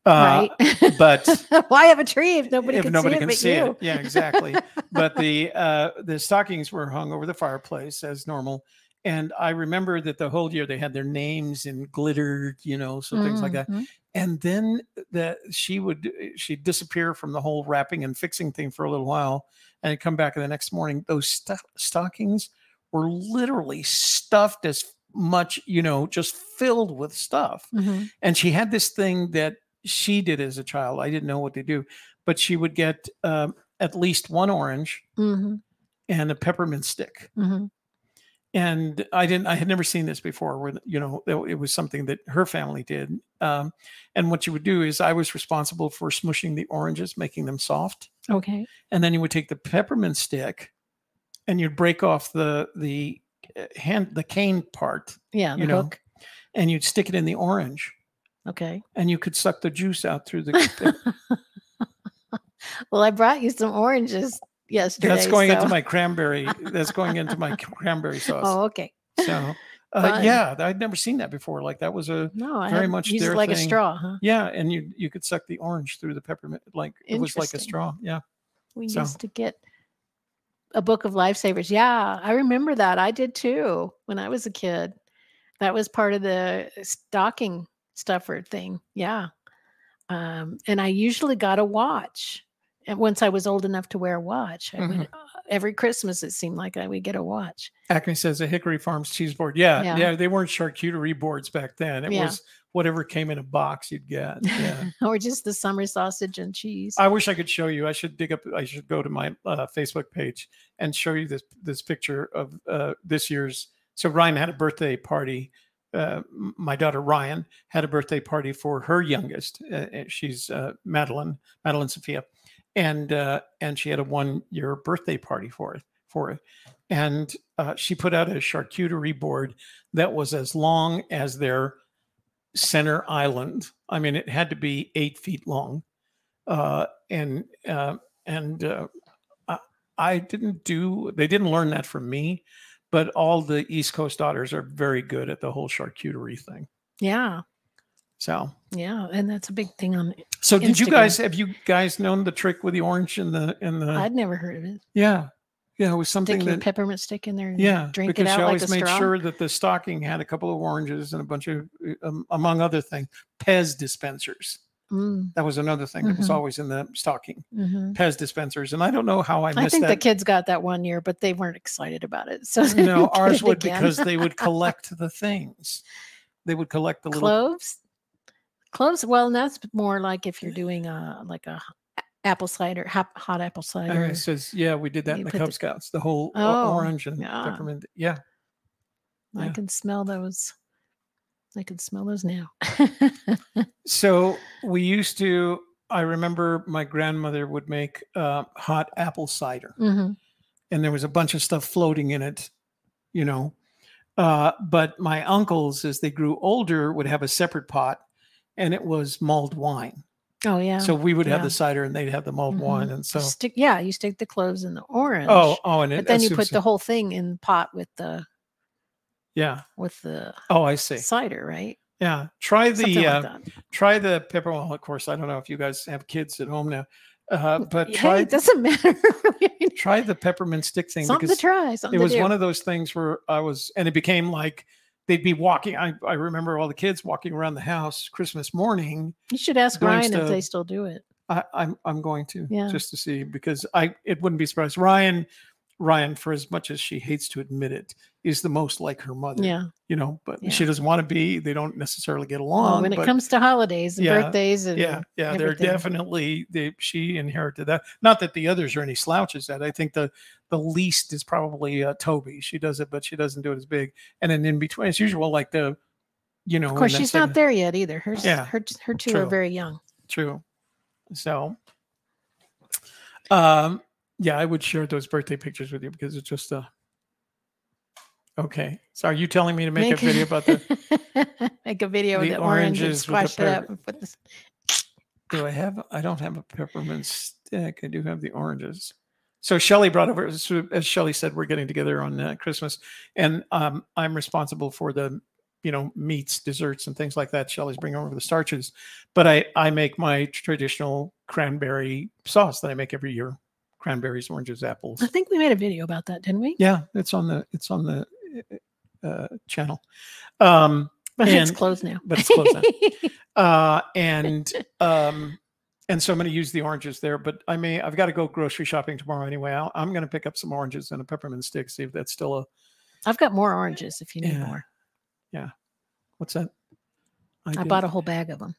Uh, right. but why have a tree if nobody if can nobody see it can see it, yeah, exactly. but the uh, the stockings were hung over the fireplace as normal. And I remember that the whole year they had their names in glitter, you know, so things like that Mhm. and then that she would she'd disappear from the whole wrapping and fixing thing for a little while and come back the next morning those sto- stockings were literally stuffed as much you know just filled with stuff Mhm. and she had this thing that she did as a child i didn't know what to do but she would get um, at least one orange Mhm. and a peppermint stick Mhm. And I didn't I had never seen this before where you know it was something that her family did um, and what you would do is I was responsible for smushing the oranges making them soft Okay. and then you would take the peppermint stick and you'd break off the the uh, hand the cane part Yeah. The You know, hook. and you'd stick it in the orange Okay. and you could suck the juice out through the well, I brought you some oranges yesterday. that's going into my cranberry that's going into my cranberry sauce Oh, okay. so uh, yeah I'd never seen that before like that was a No, Very much used their like a straw, huh? Yeah, and you you could suck the orange through the peppermint, like it was like a straw. Yeah, We So- used to get a book of lifesavers. Yeah, I remember that. I did too when I was a kid. That was part of the stocking stuffer thing. Yeah. Um, and I usually got a watch. And once I was old enough to wear a watch, I would, uh, every Christmas it seemed like I would get a watch. Acme says a Hickory Farms cheese board. Yeah, Yeah. yeah, they weren't charcuterie boards back then. It Yeah. was whatever came in a box you'd get. Yeah. or just the summer sausage and cheese. I wish I could show you. I should dig up. I should go to my uh, Facebook page and show you this this picture of uh, this year's. So Ryan had a birthday party. Uh, my daughter Ryan had a birthday party for her youngest. Uh, she's uh, Madeline, Madeline Sophia, and uh, and she had a one year birthday party for it for it, and uh, she put out a charcuterie board that was as long as their center island. I mean, it had to be eight feet long uh, and uh, and uh, I, I didn't do. They didn't learn that from me, but all the East Coast daughters are very good at the whole charcuterie thing. yeah. So, Yeah. And that's a big thing on so did you guys have you guys known the trick with the orange and the and the I'd never heard of it. yeah yeah it was something Stick that peppermint stick in there and yeah drink it because out she like always a made straw. sure that the stocking had a couple of oranges and a bunch of uh, um, among other things Pez dispensers. Mm, That was another thing that was Mhm. always in the stocking. mhm. Pez dispensers, and I don't know how I I missed think the kids got that one year, but they weren't excited about it. So no, ours would again. because they would collect the things. They would collect the little. cloves. Cloves. Well, and that's more like if you're doing a like a apple cider, hot, hot apple cider. it says, yeah, we did that in the Cub the- Scouts. The whole Oh, orange and yeah. peppermint. Yeah, I yeah. can smell those. I can smell those now. So we used to. I remember my grandmother would make uh, hot apple cider, Mhm. and there was a bunch of stuff floating in it, you know. Uh, but my uncles, as they grew older, would have a separate pot, and it was mulled wine. Oh yeah. So we would have the cider, and they'd have the mulled Mhm. wine, and so stick, yeah, you stick the cloves in the orange. oh oh, and it, but then you put as- the whole thing in the pot with the yeah. with the Oh, I see. cider, right? Yeah, try the uh, try the pepper. Well, of course, I don't know if you guys have kids at home now, uh, but hey, try it doesn't matter. try the peppermint stick thing something because to try. Something it was one of those things where I was, and it became like they'd be walking. I, I remember all the kids walking around the house Christmas morning. you should ask Ryan if they still do it. I, I'm I'm going to Yeah. just to see because I it wouldn't be surprised. Ryan Ryan, for as much as she hates to admit it, is the most like her mother. Yeah. you know, but Yeah. she doesn't want to be. They don't necessarily get Well, along. when it comes to holidays and Yeah, birthdays and yeah yeah they're definitely they she inherited that not that the others are any slouches at i think the the least is probably uh, toby she does it but she doesn't do it as big and then in between as usual like the you know Of course, she's not there yet either. Her, Yeah, her, her two are very young. true so um yeah i would share those birthday pictures with you because it's just uh okay so are you telling me to make, a video about the make a video the the orange and oranges with the squash it up and put this. Do I have? I don't have a peppermint stick. I do have the oranges. So Shelly brought over, so as Shelly said, we're getting together on uh, Christmas, and um, I'm responsible for the, you know, meats, desserts, and things like that. Shelly's bringing over the starches, but I I make my traditional cranberry sauce that I make every year: cranberries, oranges, apples. I think we made a video about that, didn't we? Yeah, it's on the it's on the uh, channel. Um, But it's And- closed now. but it's closed now. uh and um and so i'm going to use the oranges there but i may i've got to go grocery shopping tomorrow anyway I'll, i'm going to pick up some oranges and a peppermint stick see if that's still a I've got more oranges if you need Yeah. more. Yeah. What's that I, didn't- bought a whole bag of them.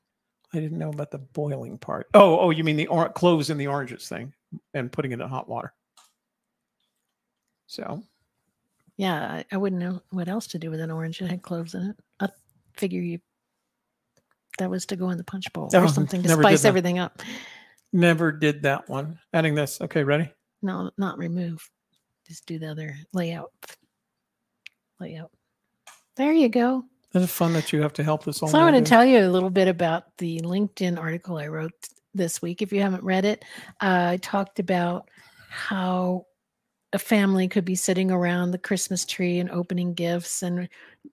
i didn't know about the boiling part oh oh you mean the or- cloves in the oranges thing and putting it in hot water so Yeah, I, I wouldn't know what else to do with an orange that had cloves in it. I figure you that was to go in the punch bowl Oh, or something to spice everything up. never did that one adding this okay ready No, not remove. Just do the other layout. Layout. There you go. it's fun that you have to help us all So I want to tell you a little bit about the LinkedIn article I wrote this week. If you haven't read it, uh, I talked about how a family could be sitting around the Christmas tree and opening gifts and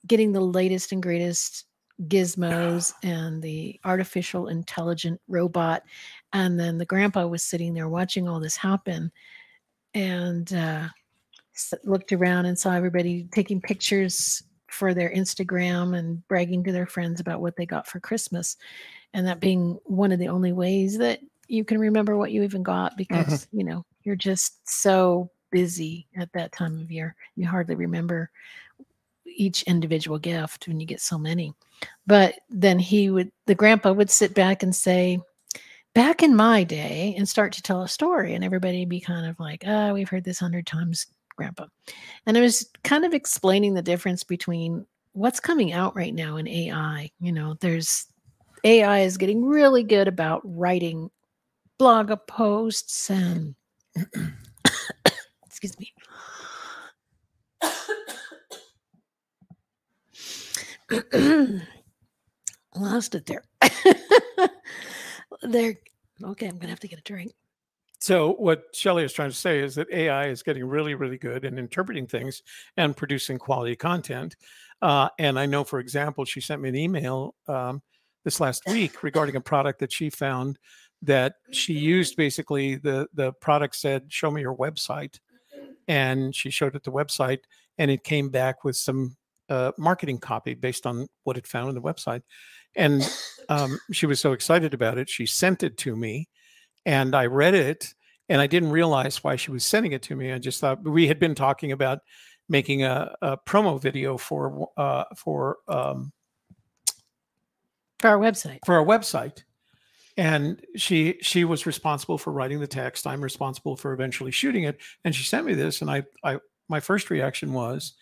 getting the latest and greatest gizmos and the artificial intelligent robot. And then the grandpa was sitting there watching all this happen and uh, looked around and saw everybody taking pictures for their Instagram and bragging to their friends about what they got for Christmas. And that being one of the only ways that you can remember what you even got because, you know, you're just so busy at that time of year. You hardly remember each individual gift when you get so many. But then he would, the grandpa would sit back and say, Back in my day, and start to tell a story, and everybody would be kind of like, Ah, we've heard this hundred times, grandpa. And it was kind of explaining the difference between what's coming out right now in AI. You know, there's AI is getting really good about writing blog posts and excuse me. Lost it there. there. Okay, I'm gonna have to get a drink. So what Shelley is trying to say is that AI is getting really, really good in interpreting things and producing quality content. Uh, and I know, for example, she sent me an email um, this last week regarding a product that she found that she used. Basically, the the product said, "Show me your website," and she showed it the website, and it came back with some uh, marketing copy based on what it found on the website. And um, she was so excited about it, she sent it to me, and I read it, and I didn't realize why she was sending it to me. I just thought we had been talking about making a, a promo video for uh, for um, for our website. for our website. And she she was responsible for writing the text. I'm responsible for eventually shooting it. And she sent me this and i i my first reaction was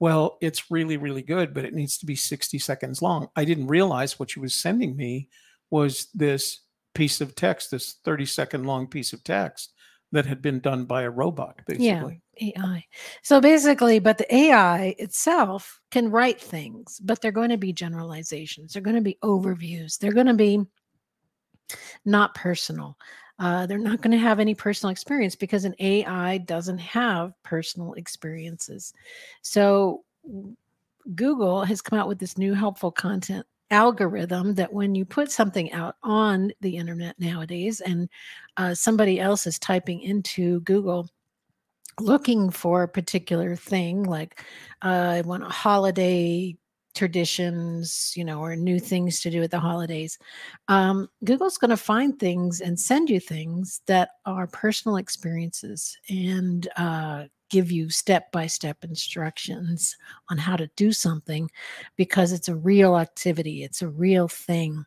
well it's really really good but it needs to be 60 seconds long. I didn't realize what she was sending me was this piece of text this 30 second long piece of text that had been done by a robot basically AI. So basically, but the AI itself can write things, but they're going to be generalizations. They're going to be overviews. They're going to be not personal. Uh, they're not going to have any personal experience because an AI doesn't have personal experiences. So Google has come out with this new helpful content algorithm that when you put something out on the internet nowadays and uh, somebody else is typing into Google looking for a particular thing, like uh, I want a holiday traditions, you know, or new things to do at the holidays, um, Google's going to find things and send you things that are personal experiences and uh, give you step by step instructions on how to do something because it's a real activity, it's a real thing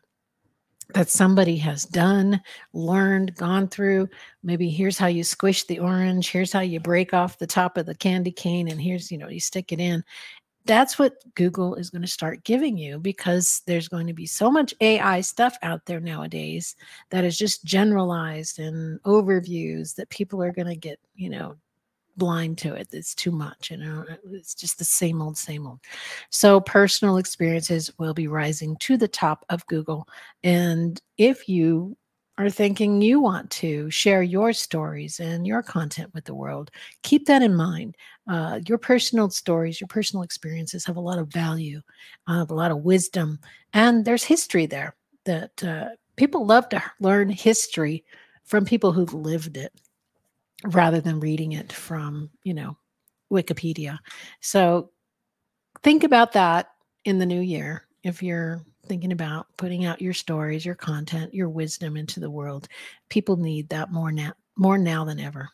that somebody has done, learned, gone through. Maybe here's how you squish the orange, here's how you break off the top of the candy cane, and here's, you know, you stick it in. That's what Google is going to start giving you because there's going to be so much AI stuff out there nowadays that is just generalized and overviews that people are going to get, you know, blind to it. It's too much, you know, it's just the same old, same old. So personal experiences will be rising to the top of Google. And if you are thinking you want to share your stories and your content with the world, keep that in mind. Uh, your personal stories, your personal experiences have a lot of value, uh, a lot of wisdom, and there's history there that uh, people love to learn history from people who've lived it rather than reading it from, you know, Wikipedia. So think about that in the new year if you're thinking about putting out your stories, your content, your wisdom into the world. People need that more now more now than ever.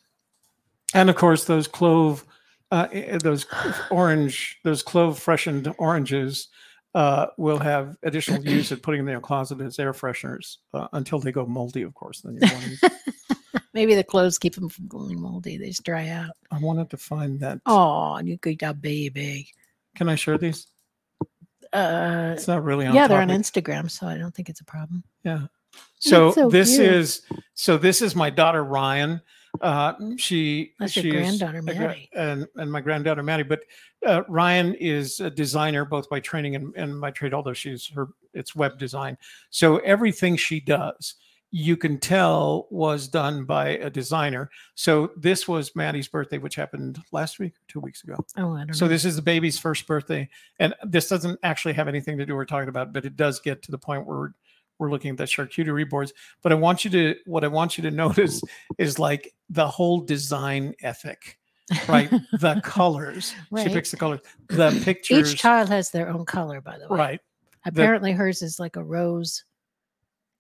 And of course those clove uh, eh, eh, those orange those clove freshened oranges uh, will have additional use at putting in their closet as air fresheners uh, until they go moldy, of course. Then you Maybe the clothes keep them from going moldy. They just dry out. I wanted to find that. Oh, you good job, baby. Can I share these? Uh, It's not really on. yeah, they're on. Instagram, so I don't think it's a problem. Yeah. So, so this cute. is so this is my daughter Ryan. Uh, she That's your she is granddaughter, Maddie. and and my granddaughter Maddie. But uh, Ryan is a designer both by training and, and by trade. Although she's her it's web design. So everything she does, you can tell was done by a designer. So this was Maddie's birthday, which happened last week, two weeks ago. Oh, I don't know. So know. this is the baby's first birthday, and this doesn't actually have anything to do with we're talking about, but it does get to the point where we're, we're looking at the charcuterie boards. But I want you to what I want you to notice is like the whole design ethic, right? the colors. She picks the colors. The pictures. Each child has their own color, by the way. right. Apparently, hers is like a rose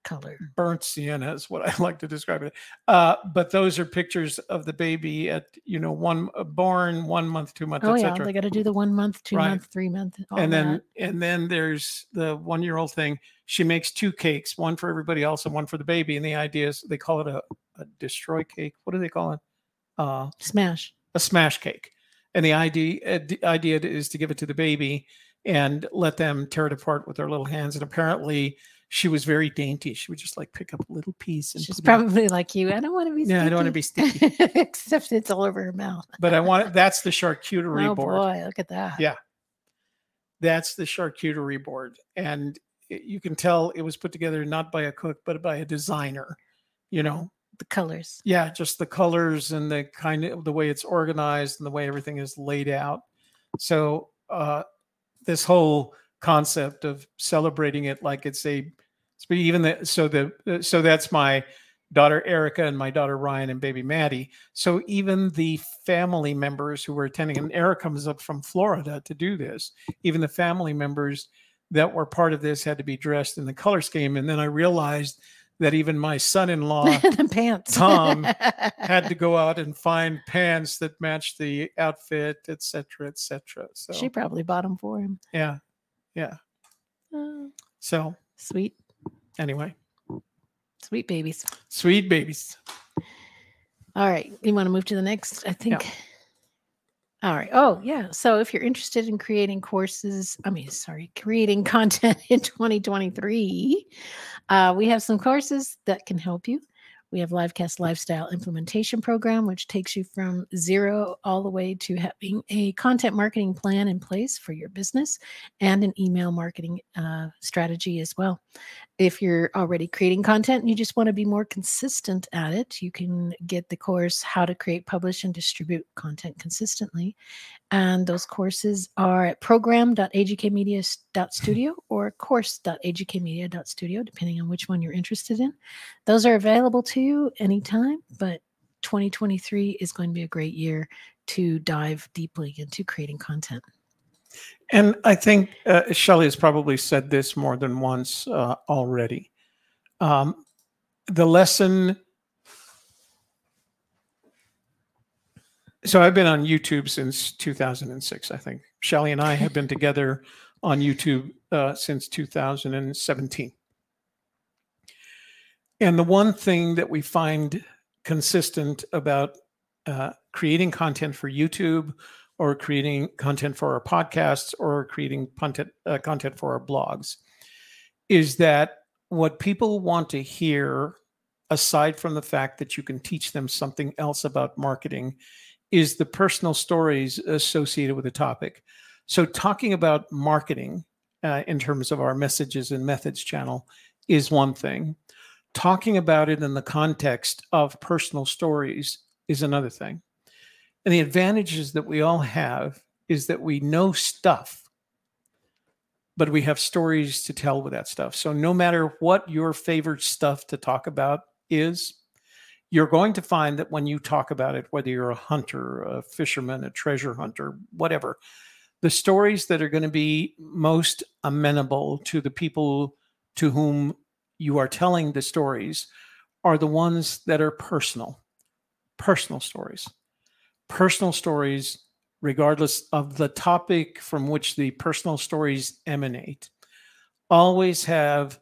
color. Burnt sienna is what I like to describe it. Uh, but those are pictures of the baby at you know one uh, born one month, two months, Oh yeah, they got to do the one month, two Right. month, three month, all and then that. and then there's the one year old thing she makes two cakes one for everybody else and one for the baby and the idea is they call it a, a destroy cake what do they call it uh, smash. a smash cake and the idea uh, the idea is to give it to the baby and let them tear it apart with their little hands and apparently she was very dainty she would just like pick up a little piece and She's put it probably like you. I don't want to be. Yeah, I don't wanna be sticky. Except it's all over her mouth. but i want it. that's the charcuterie board. Oh board boy, look at that. Yeah. that's the charcuterie board and it- you can tell it was put together not by a cook but by a designer you know The colors. yeah just the colors and the kind of the way it's organized and the way everything is laid out so uh this whole concept of celebrating it like it's a even the so the so that's my daughter Erica and my daughter Ryan and baby Maddie. So even the family members who were attending, and Erica comes up from Florida to do this, even the family members, that were part of this had to be dressed in the color scheme. And then I realized that even my son-in-law pants. Tom had to go out and find pants that matched the outfit, et cetera, et cetera. So She probably bought them for him. yeah, yeah. Oh, So sweet, anyway, sweet babies. sweet babies. All right. You want to move to the next? I think. All right. Oh, yeah. So if you're interested in creating courses, I mean, sorry, creating content in 2023, uh, we have some courses that can help you. We have Livecast Lifestyle Implementation Program, which takes you from zero all the way to having a content marketing plan in place for your business and an email marketing uh, strategy as well. If you're already creating content and you just want to be more consistent at it, you can get the course How to Create, Publish, and Distribute Content Consistently. And those courses are at program.agkmedia.studio or course.agkmedia.studio, depending on which one you're interested in. Those are available to you anytime, but 2023 is going to be a great year to dive deeply into creating content. And I think uh, Shelley has probably said this more than once uh, already. Um, the lesson. So I've been on YouTube since 2006, I think. Shelley and I have been together on YouTube uh, since 2017. And the one thing that we find consistent about uh, creating content for YouTube or creating content for our podcasts or creating content uh, content for our blogs is that what people want to hear aside from the fact that you can teach them something else about marketing is the personal stories associated with the topic. So talking about marketing uh, in terms of our messages and methods channel is one thing talking about it in the context of personal stories is another thing and the advantages that we all have is that we know stuff, but we have stories to tell with that stuff. So no matter what your favorite stuff to talk about is, you're going to find that when you talk about it, whether you're a hunter, a fisherman, a treasure hunter, whatever, the stories that are going to be most amenable to the people to whom you are telling the stories are the ones that are personal, personal stories personal stories, regardless of the topic from which the personal stories emanate, always have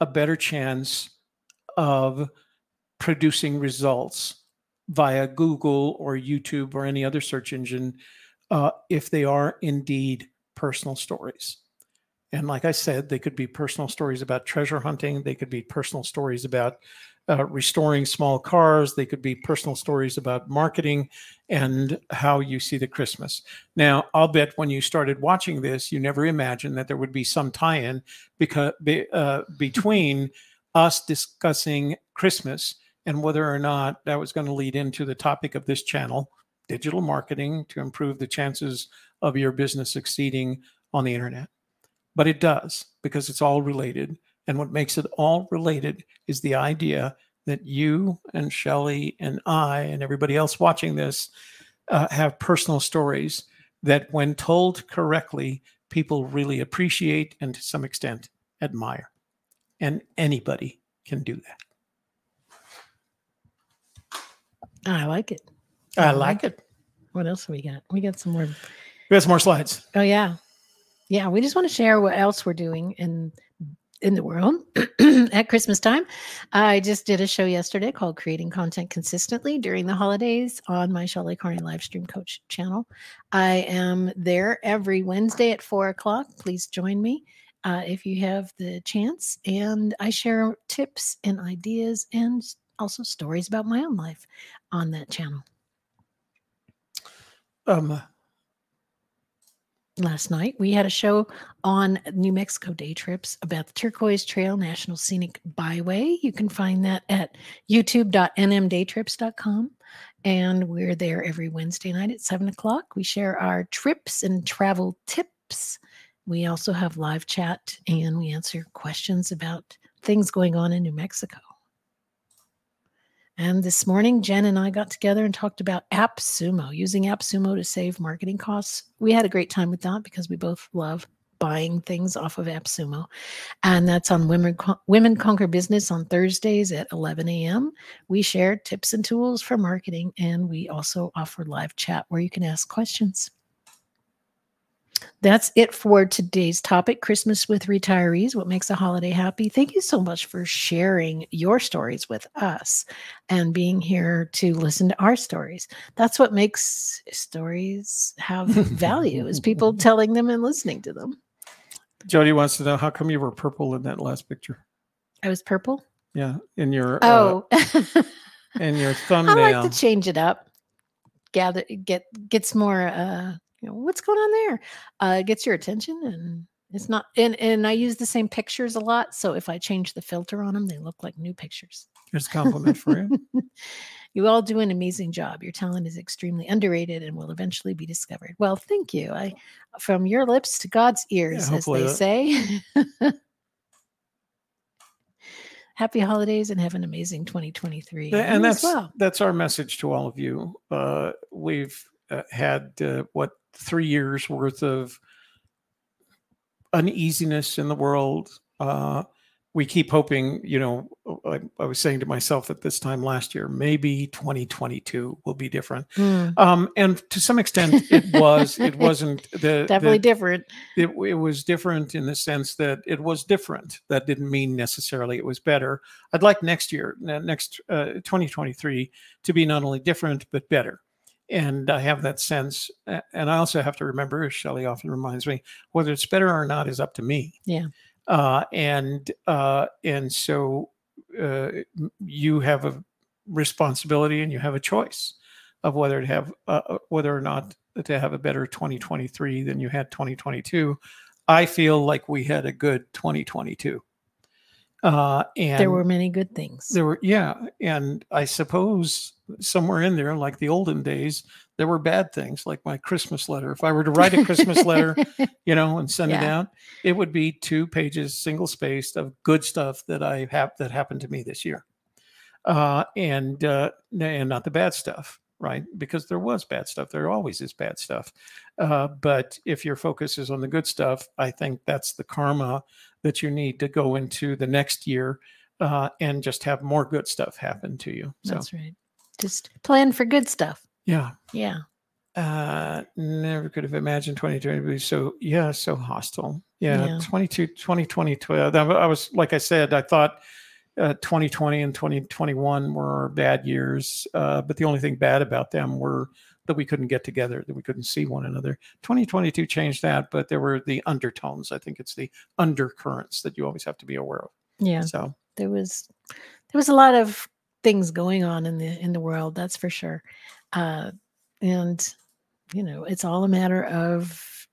a better chance of producing results via Google or YouTube or any other search engine uh, if they are indeed personal stories. And like I said, they could be personal stories about treasure hunting, they could be personal stories about uh, restoring small cars. They could be personal stories about marketing and how you see the Christmas. Now, I'll bet when you started watching this, you never imagined that there would be some tie-in because uh, between us discussing Christmas and whether or not that was going to lead into the topic of this channel, digital marketing to improve the chances of your business succeeding on the internet. But it does because it's all related. And what makes it all related is the idea that you and Shelley and I and everybody else watching this uh, have personal stories that, when told correctly, people really appreciate and to some extent admire. And anybody can do that. I like it. I like it. What else we got? We got some more. We got some more slides. Oh yeah, yeah. We just want to share what else we're doing in in the world at Christmas time. I just did a show yesterday called Creating Content Consistently during the holidays on my Shelley Carney live stream coach channel. I am there every Wednesday at four o'clock. Please join me uh, if you have the chance. And I share tips and ideas and also stories about my own life on that channel. Um, last night. We had a show on New Mexico day trips about the Turquoise Trail National Scenic Byway. You can find that at youtube.nmdaytrips.com. And we're there every Wednesday night at seven o'clock. We share our trips and travel tips. We also have live chat and we answer questions about things going on in New Mexico. And this morning, Jen and I got together and talked about AppSumo, using AppSumo to save marketing costs. We had a great time with that because we both love buying things off of AppSumo. And that's on Women, Women Conquer Business on Thursdays at 11 a.m. We share tips and tools for marketing, and we also offer live chat where you can ask questions. That's it for today's topic Christmas with retirees. What makes a holiday happy? Thank you so much for sharing your stories with us and being here to listen to our stories. That's what makes stories have value, is people telling them and listening to them. Jody wants to know how come you were purple in that last picture? I was purple. Yeah, in your Oh, uh, in your thumbnail. I like to change it up. Gather get gets more uh you know what's going on there. Uh it gets your attention and it's not and and I use the same pictures a lot. So if I change the filter on them, they look like new pictures. Here's a compliment for you. you all do an amazing job. Your talent is extremely underrated and will eventually be discovered. Well, thank you. I from your lips to God's ears, as they that- say. Happy holidays and have an amazing 2023. Th- and that's well. that's our message to all of you. Uh, we've uh, had uh, what three years worth of uneasiness in the world. Uh, we keep hoping, you know. I, I was saying to myself at this time last year, maybe 2022 will be different. Mm, Um, and to some extent, it was. It wasn't the definitely the, different. it, it was different in the sense that it was different. That didn't mean necessarily it was better. I'd like next year, next uh, 2023, to be not only different but better. And I have that sense. And I also have to remember, as Shelley often reminds me, whether it's better or not is up to me. Yeah. Uh, and uh, and so uh, you have a responsibility and you have a choice of whether to have uh, uh, whether or not to have a better 2023 than you had 2022. I feel like we had a good 2022. Uh, and There were many good things. there were yeah, and I suppose somewhere in there, like the olden days, there were bad things, like my Christmas letter. If I were to write a Christmas letter, you know, and send it out, it would be two pages, single spaced of good stuff that I have that happened to me this year, uh, and uh, and not the bad stuff, right? Because there was bad stuff. There always is bad stuff, uh, but if your focus is on the good stuff, I think that's the karma that you need to go into the next year uh, and just have more good stuff happen to you. So That's right. Just plan for good stuff. yeah, Yeah. uh never could have imagined 2020 to be so yeah so hostile yeah, Yeah. 22 2020 12 i I was like i said i thought uh, 2020 and 2021 were bad years uh, but the only thing bad about them were that we couldn't get together that we couldn't see one another 2022 changed that but there were the undertones i think it's the undercurrents that you always have to be aware of Yeah. so There was there was a lot of things going on in the in the world, that's for sure. Uh and you know, it's all a matter of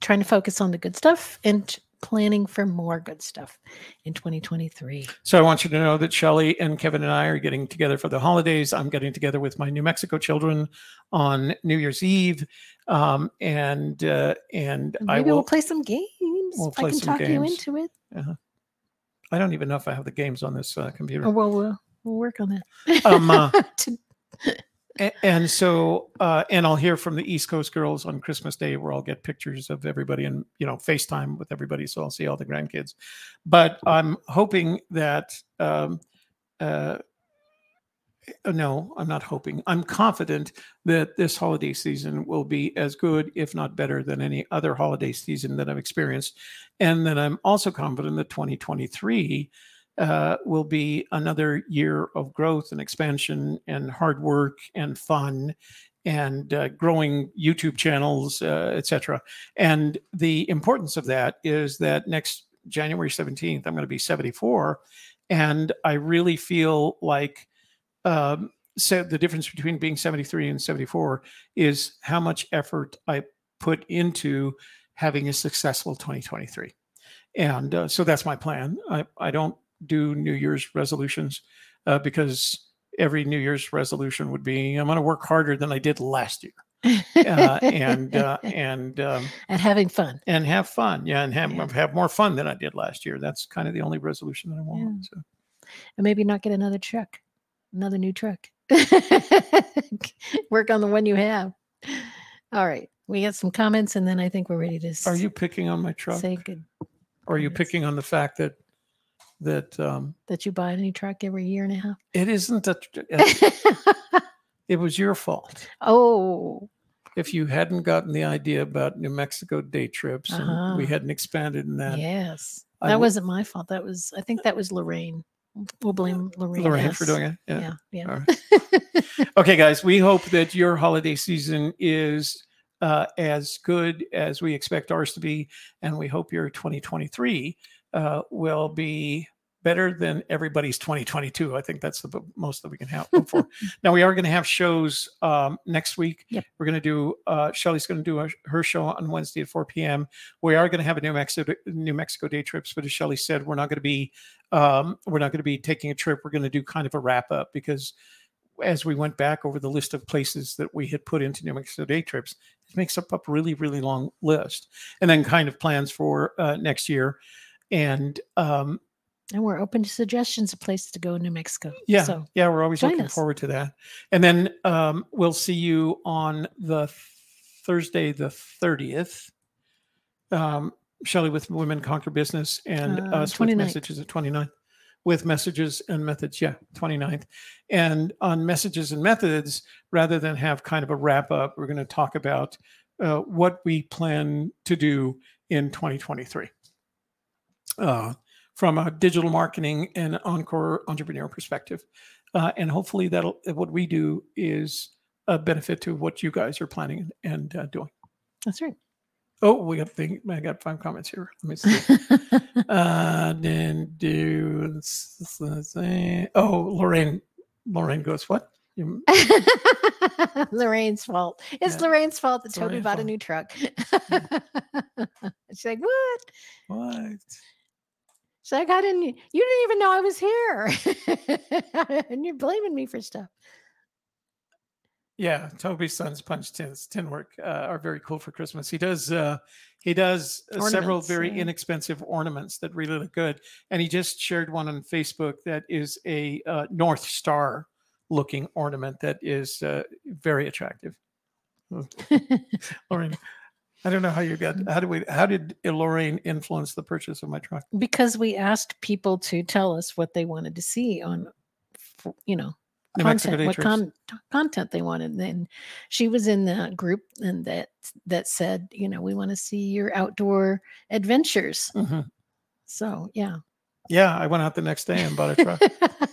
trying to focus on the good stuff and planning for more good stuff in 2023. So I want you to know that Shelley and Kevin and I are getting together for the holidays. I'm getting together with my New Mexico children on New Year's Eve, um, and uh, and I Maybe will. we'll play some games. we'll play I can some talk you into it. I don't even know if I have the games on this uh, computer. Or we'll, we'll we'll work on that. Um, uh, To- And so uh, and I'll hear from the East Coast girls on Christmas Day, where I'll get pictures of everybody and you know FaceTime with everybody, so I'll see all the grandkids. But I'm hoping that um, uh, no, I'm not hoping. I'm confident that this holiday season will be as good, if not better, than any other holiday season that I've experienced, and that I'm also confident that 2023 uh, will be another year of growth and expansion and hard work and fun and uh, growing YouTube channels, uh, etc. And the importance of that is that next January 17th, I'm going to be 74. And I really feel like um, so the difference between being 73 and 74 is how much effort I put into having a successful 2023. And uh, so that's my plan. I, I don't do New Year's resolutions uh, because every New Year's resolution would be I'm going to work harder than I did last year, uh, and uh, and um, and having fun. and have fun, yeah, and have Yeah. have more fun than I did last year. That's kind of the only resolution that I want. Yeah. So. and maybe not get another truck, another new truck. Work on the one you have. All right. We got some comments, and then I think we're ready to. Are you picking on my truck? say good are you picking on the fact that that um, that you buy a new truck every year and a half. it isn't a, it was your fault oh, if you hadn't gotten the idea about New Mexico day trips and we Uh-huh. hadn't expanded in that. yes. That wasn't my fault. That was, I think that was Lorraine. We'll blame Lorraine. Lorraine for doing it. Yeah. Yeah. Yeah. Right. okay, guys, we hope that your holiday season is uh, as good as we expect ours to be. And we hope your 2023 uh, will be better than everybody's 2022. I think that's the most that we can have hope for. now, we are going to have shows um, next week. Yep. We're going to do, uh, Shelley's going to do a, her show on Wednesday at 4 p.m. We are going to have a New Mexico, New Mexico day trips, but as Shelley said, we're not going to be um, we're not going to be taking a trip. We're going to do kind of a wrap up because as we went back over the list of places that we had put into New Mexico day trips, it makes up a really, really long list. And then kind of plans for uh, next year. And um, And we're open to suggestions of places to go in New Mexico. yeah, So yeah, we're always looking us. forward to that. And then um, we'll see you on the Thursday, the 30th. Um, Shelley with Women Conquer Business and Uh, us with 29th. messages at 29th with messages and methods. Yeah, 29th. And on messages and methods, rather than have kind of a wrap up, we're going to talk about uh, what we plan to do in 2023 uh, from a digital marketing and encore entrepreneur perspective. Uh, and hopefully that'll what we do is a benefit to what you guys are planning and uh, doing. that's right. Oh, we got thing. I got five comments here. Let me see. uh, then do s- s- s- eh, oh Lorraine. Lorraine goes what? You- Lorraine's fault. It's Yeah. Lorraine's fault that Toby Lorraine's bought a new truck. She's like, what? What? She's like, I didn't, you didn't even know I was here. and you're blaming me for stuff. Yeah, Toby's son's punch tins tin work uh, are very cool for Christmas. He does uh, he does uh, several very yeah. inexpensive ornaments that really look good, and he just shared one on Facebook that is a uh, North Star looking ornament that is uh, very attractive. Lorraine, I don't know how you got how do we how did Lorraine influence the purchase of my truck? because we asked people to tell us what they wanted to see on, you know, New content, what con- content they wanted. And then she was in the group and that that said, you know, we want to see your outdoor adventures. Mhm. So yeah. Yeah, I went out the next day and bought a truck.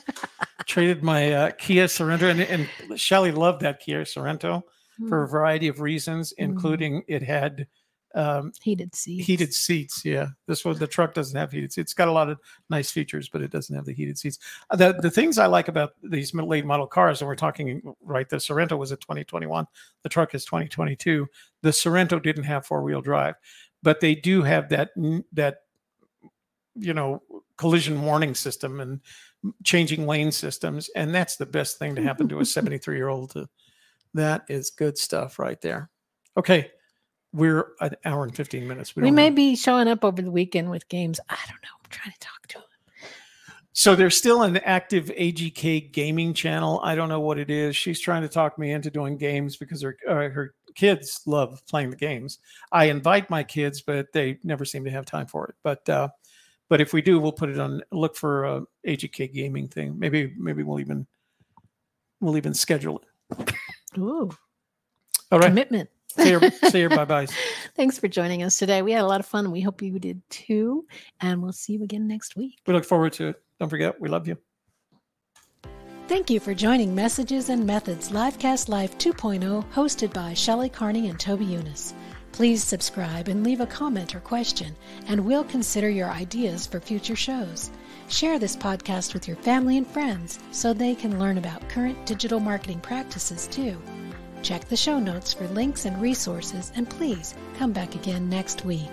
Traded my uh, Kia Sorento, and, and Shelley loved that Kia Sorento. For a Mm, variety of reasons, including it had um, heated seats. heated seats. Yeah, this one the truck doesn't have heated seats. It's got a lot of nice features, but it doesn't have the heated seats. Uh, The the things I like about these late model cars, and we're talking right, the Sorento was a 2021. The truck is 2022. The Sorento didn't have four wheel drive, but they do have that that you know collision warning system and changing lane systems, and that's the best thing to happen to a 73 year old. That is good stuff right there. Okay, we're an hour and 15 minutes. We don't may have- be showing up over the weekend with games. I don't know. I'm trying to talk to him. So there's still an active AGK gaming channel. I don't know what it is. She's trying to talk me into doing games because her uh, her kids love playing the games. I invite my kids, but they never seem to have time for it. But uh, but if we do, we'll put it on. Look for a AGK gaming thing. Maybe maybe we'll even we'll even schedule it. Ooh, All right. commitment. Say your, say your bye byes. Thanks for joining us today. We had a lot of fun. We hope you did too. And we'll see you again next week. We look forward to it. Don't forget, we love you. Thank you for joining Messages and Methods Livecast Live 2.0, hosted by Shelley Carney and Toby Younis. Please subscribe and leave a comment or question, and we'll consider your ideas for future shows. Share this podcast with your family and friends so they can learn about current digital marketing practices too. Check the show notes for links and resources, and please come back again next week.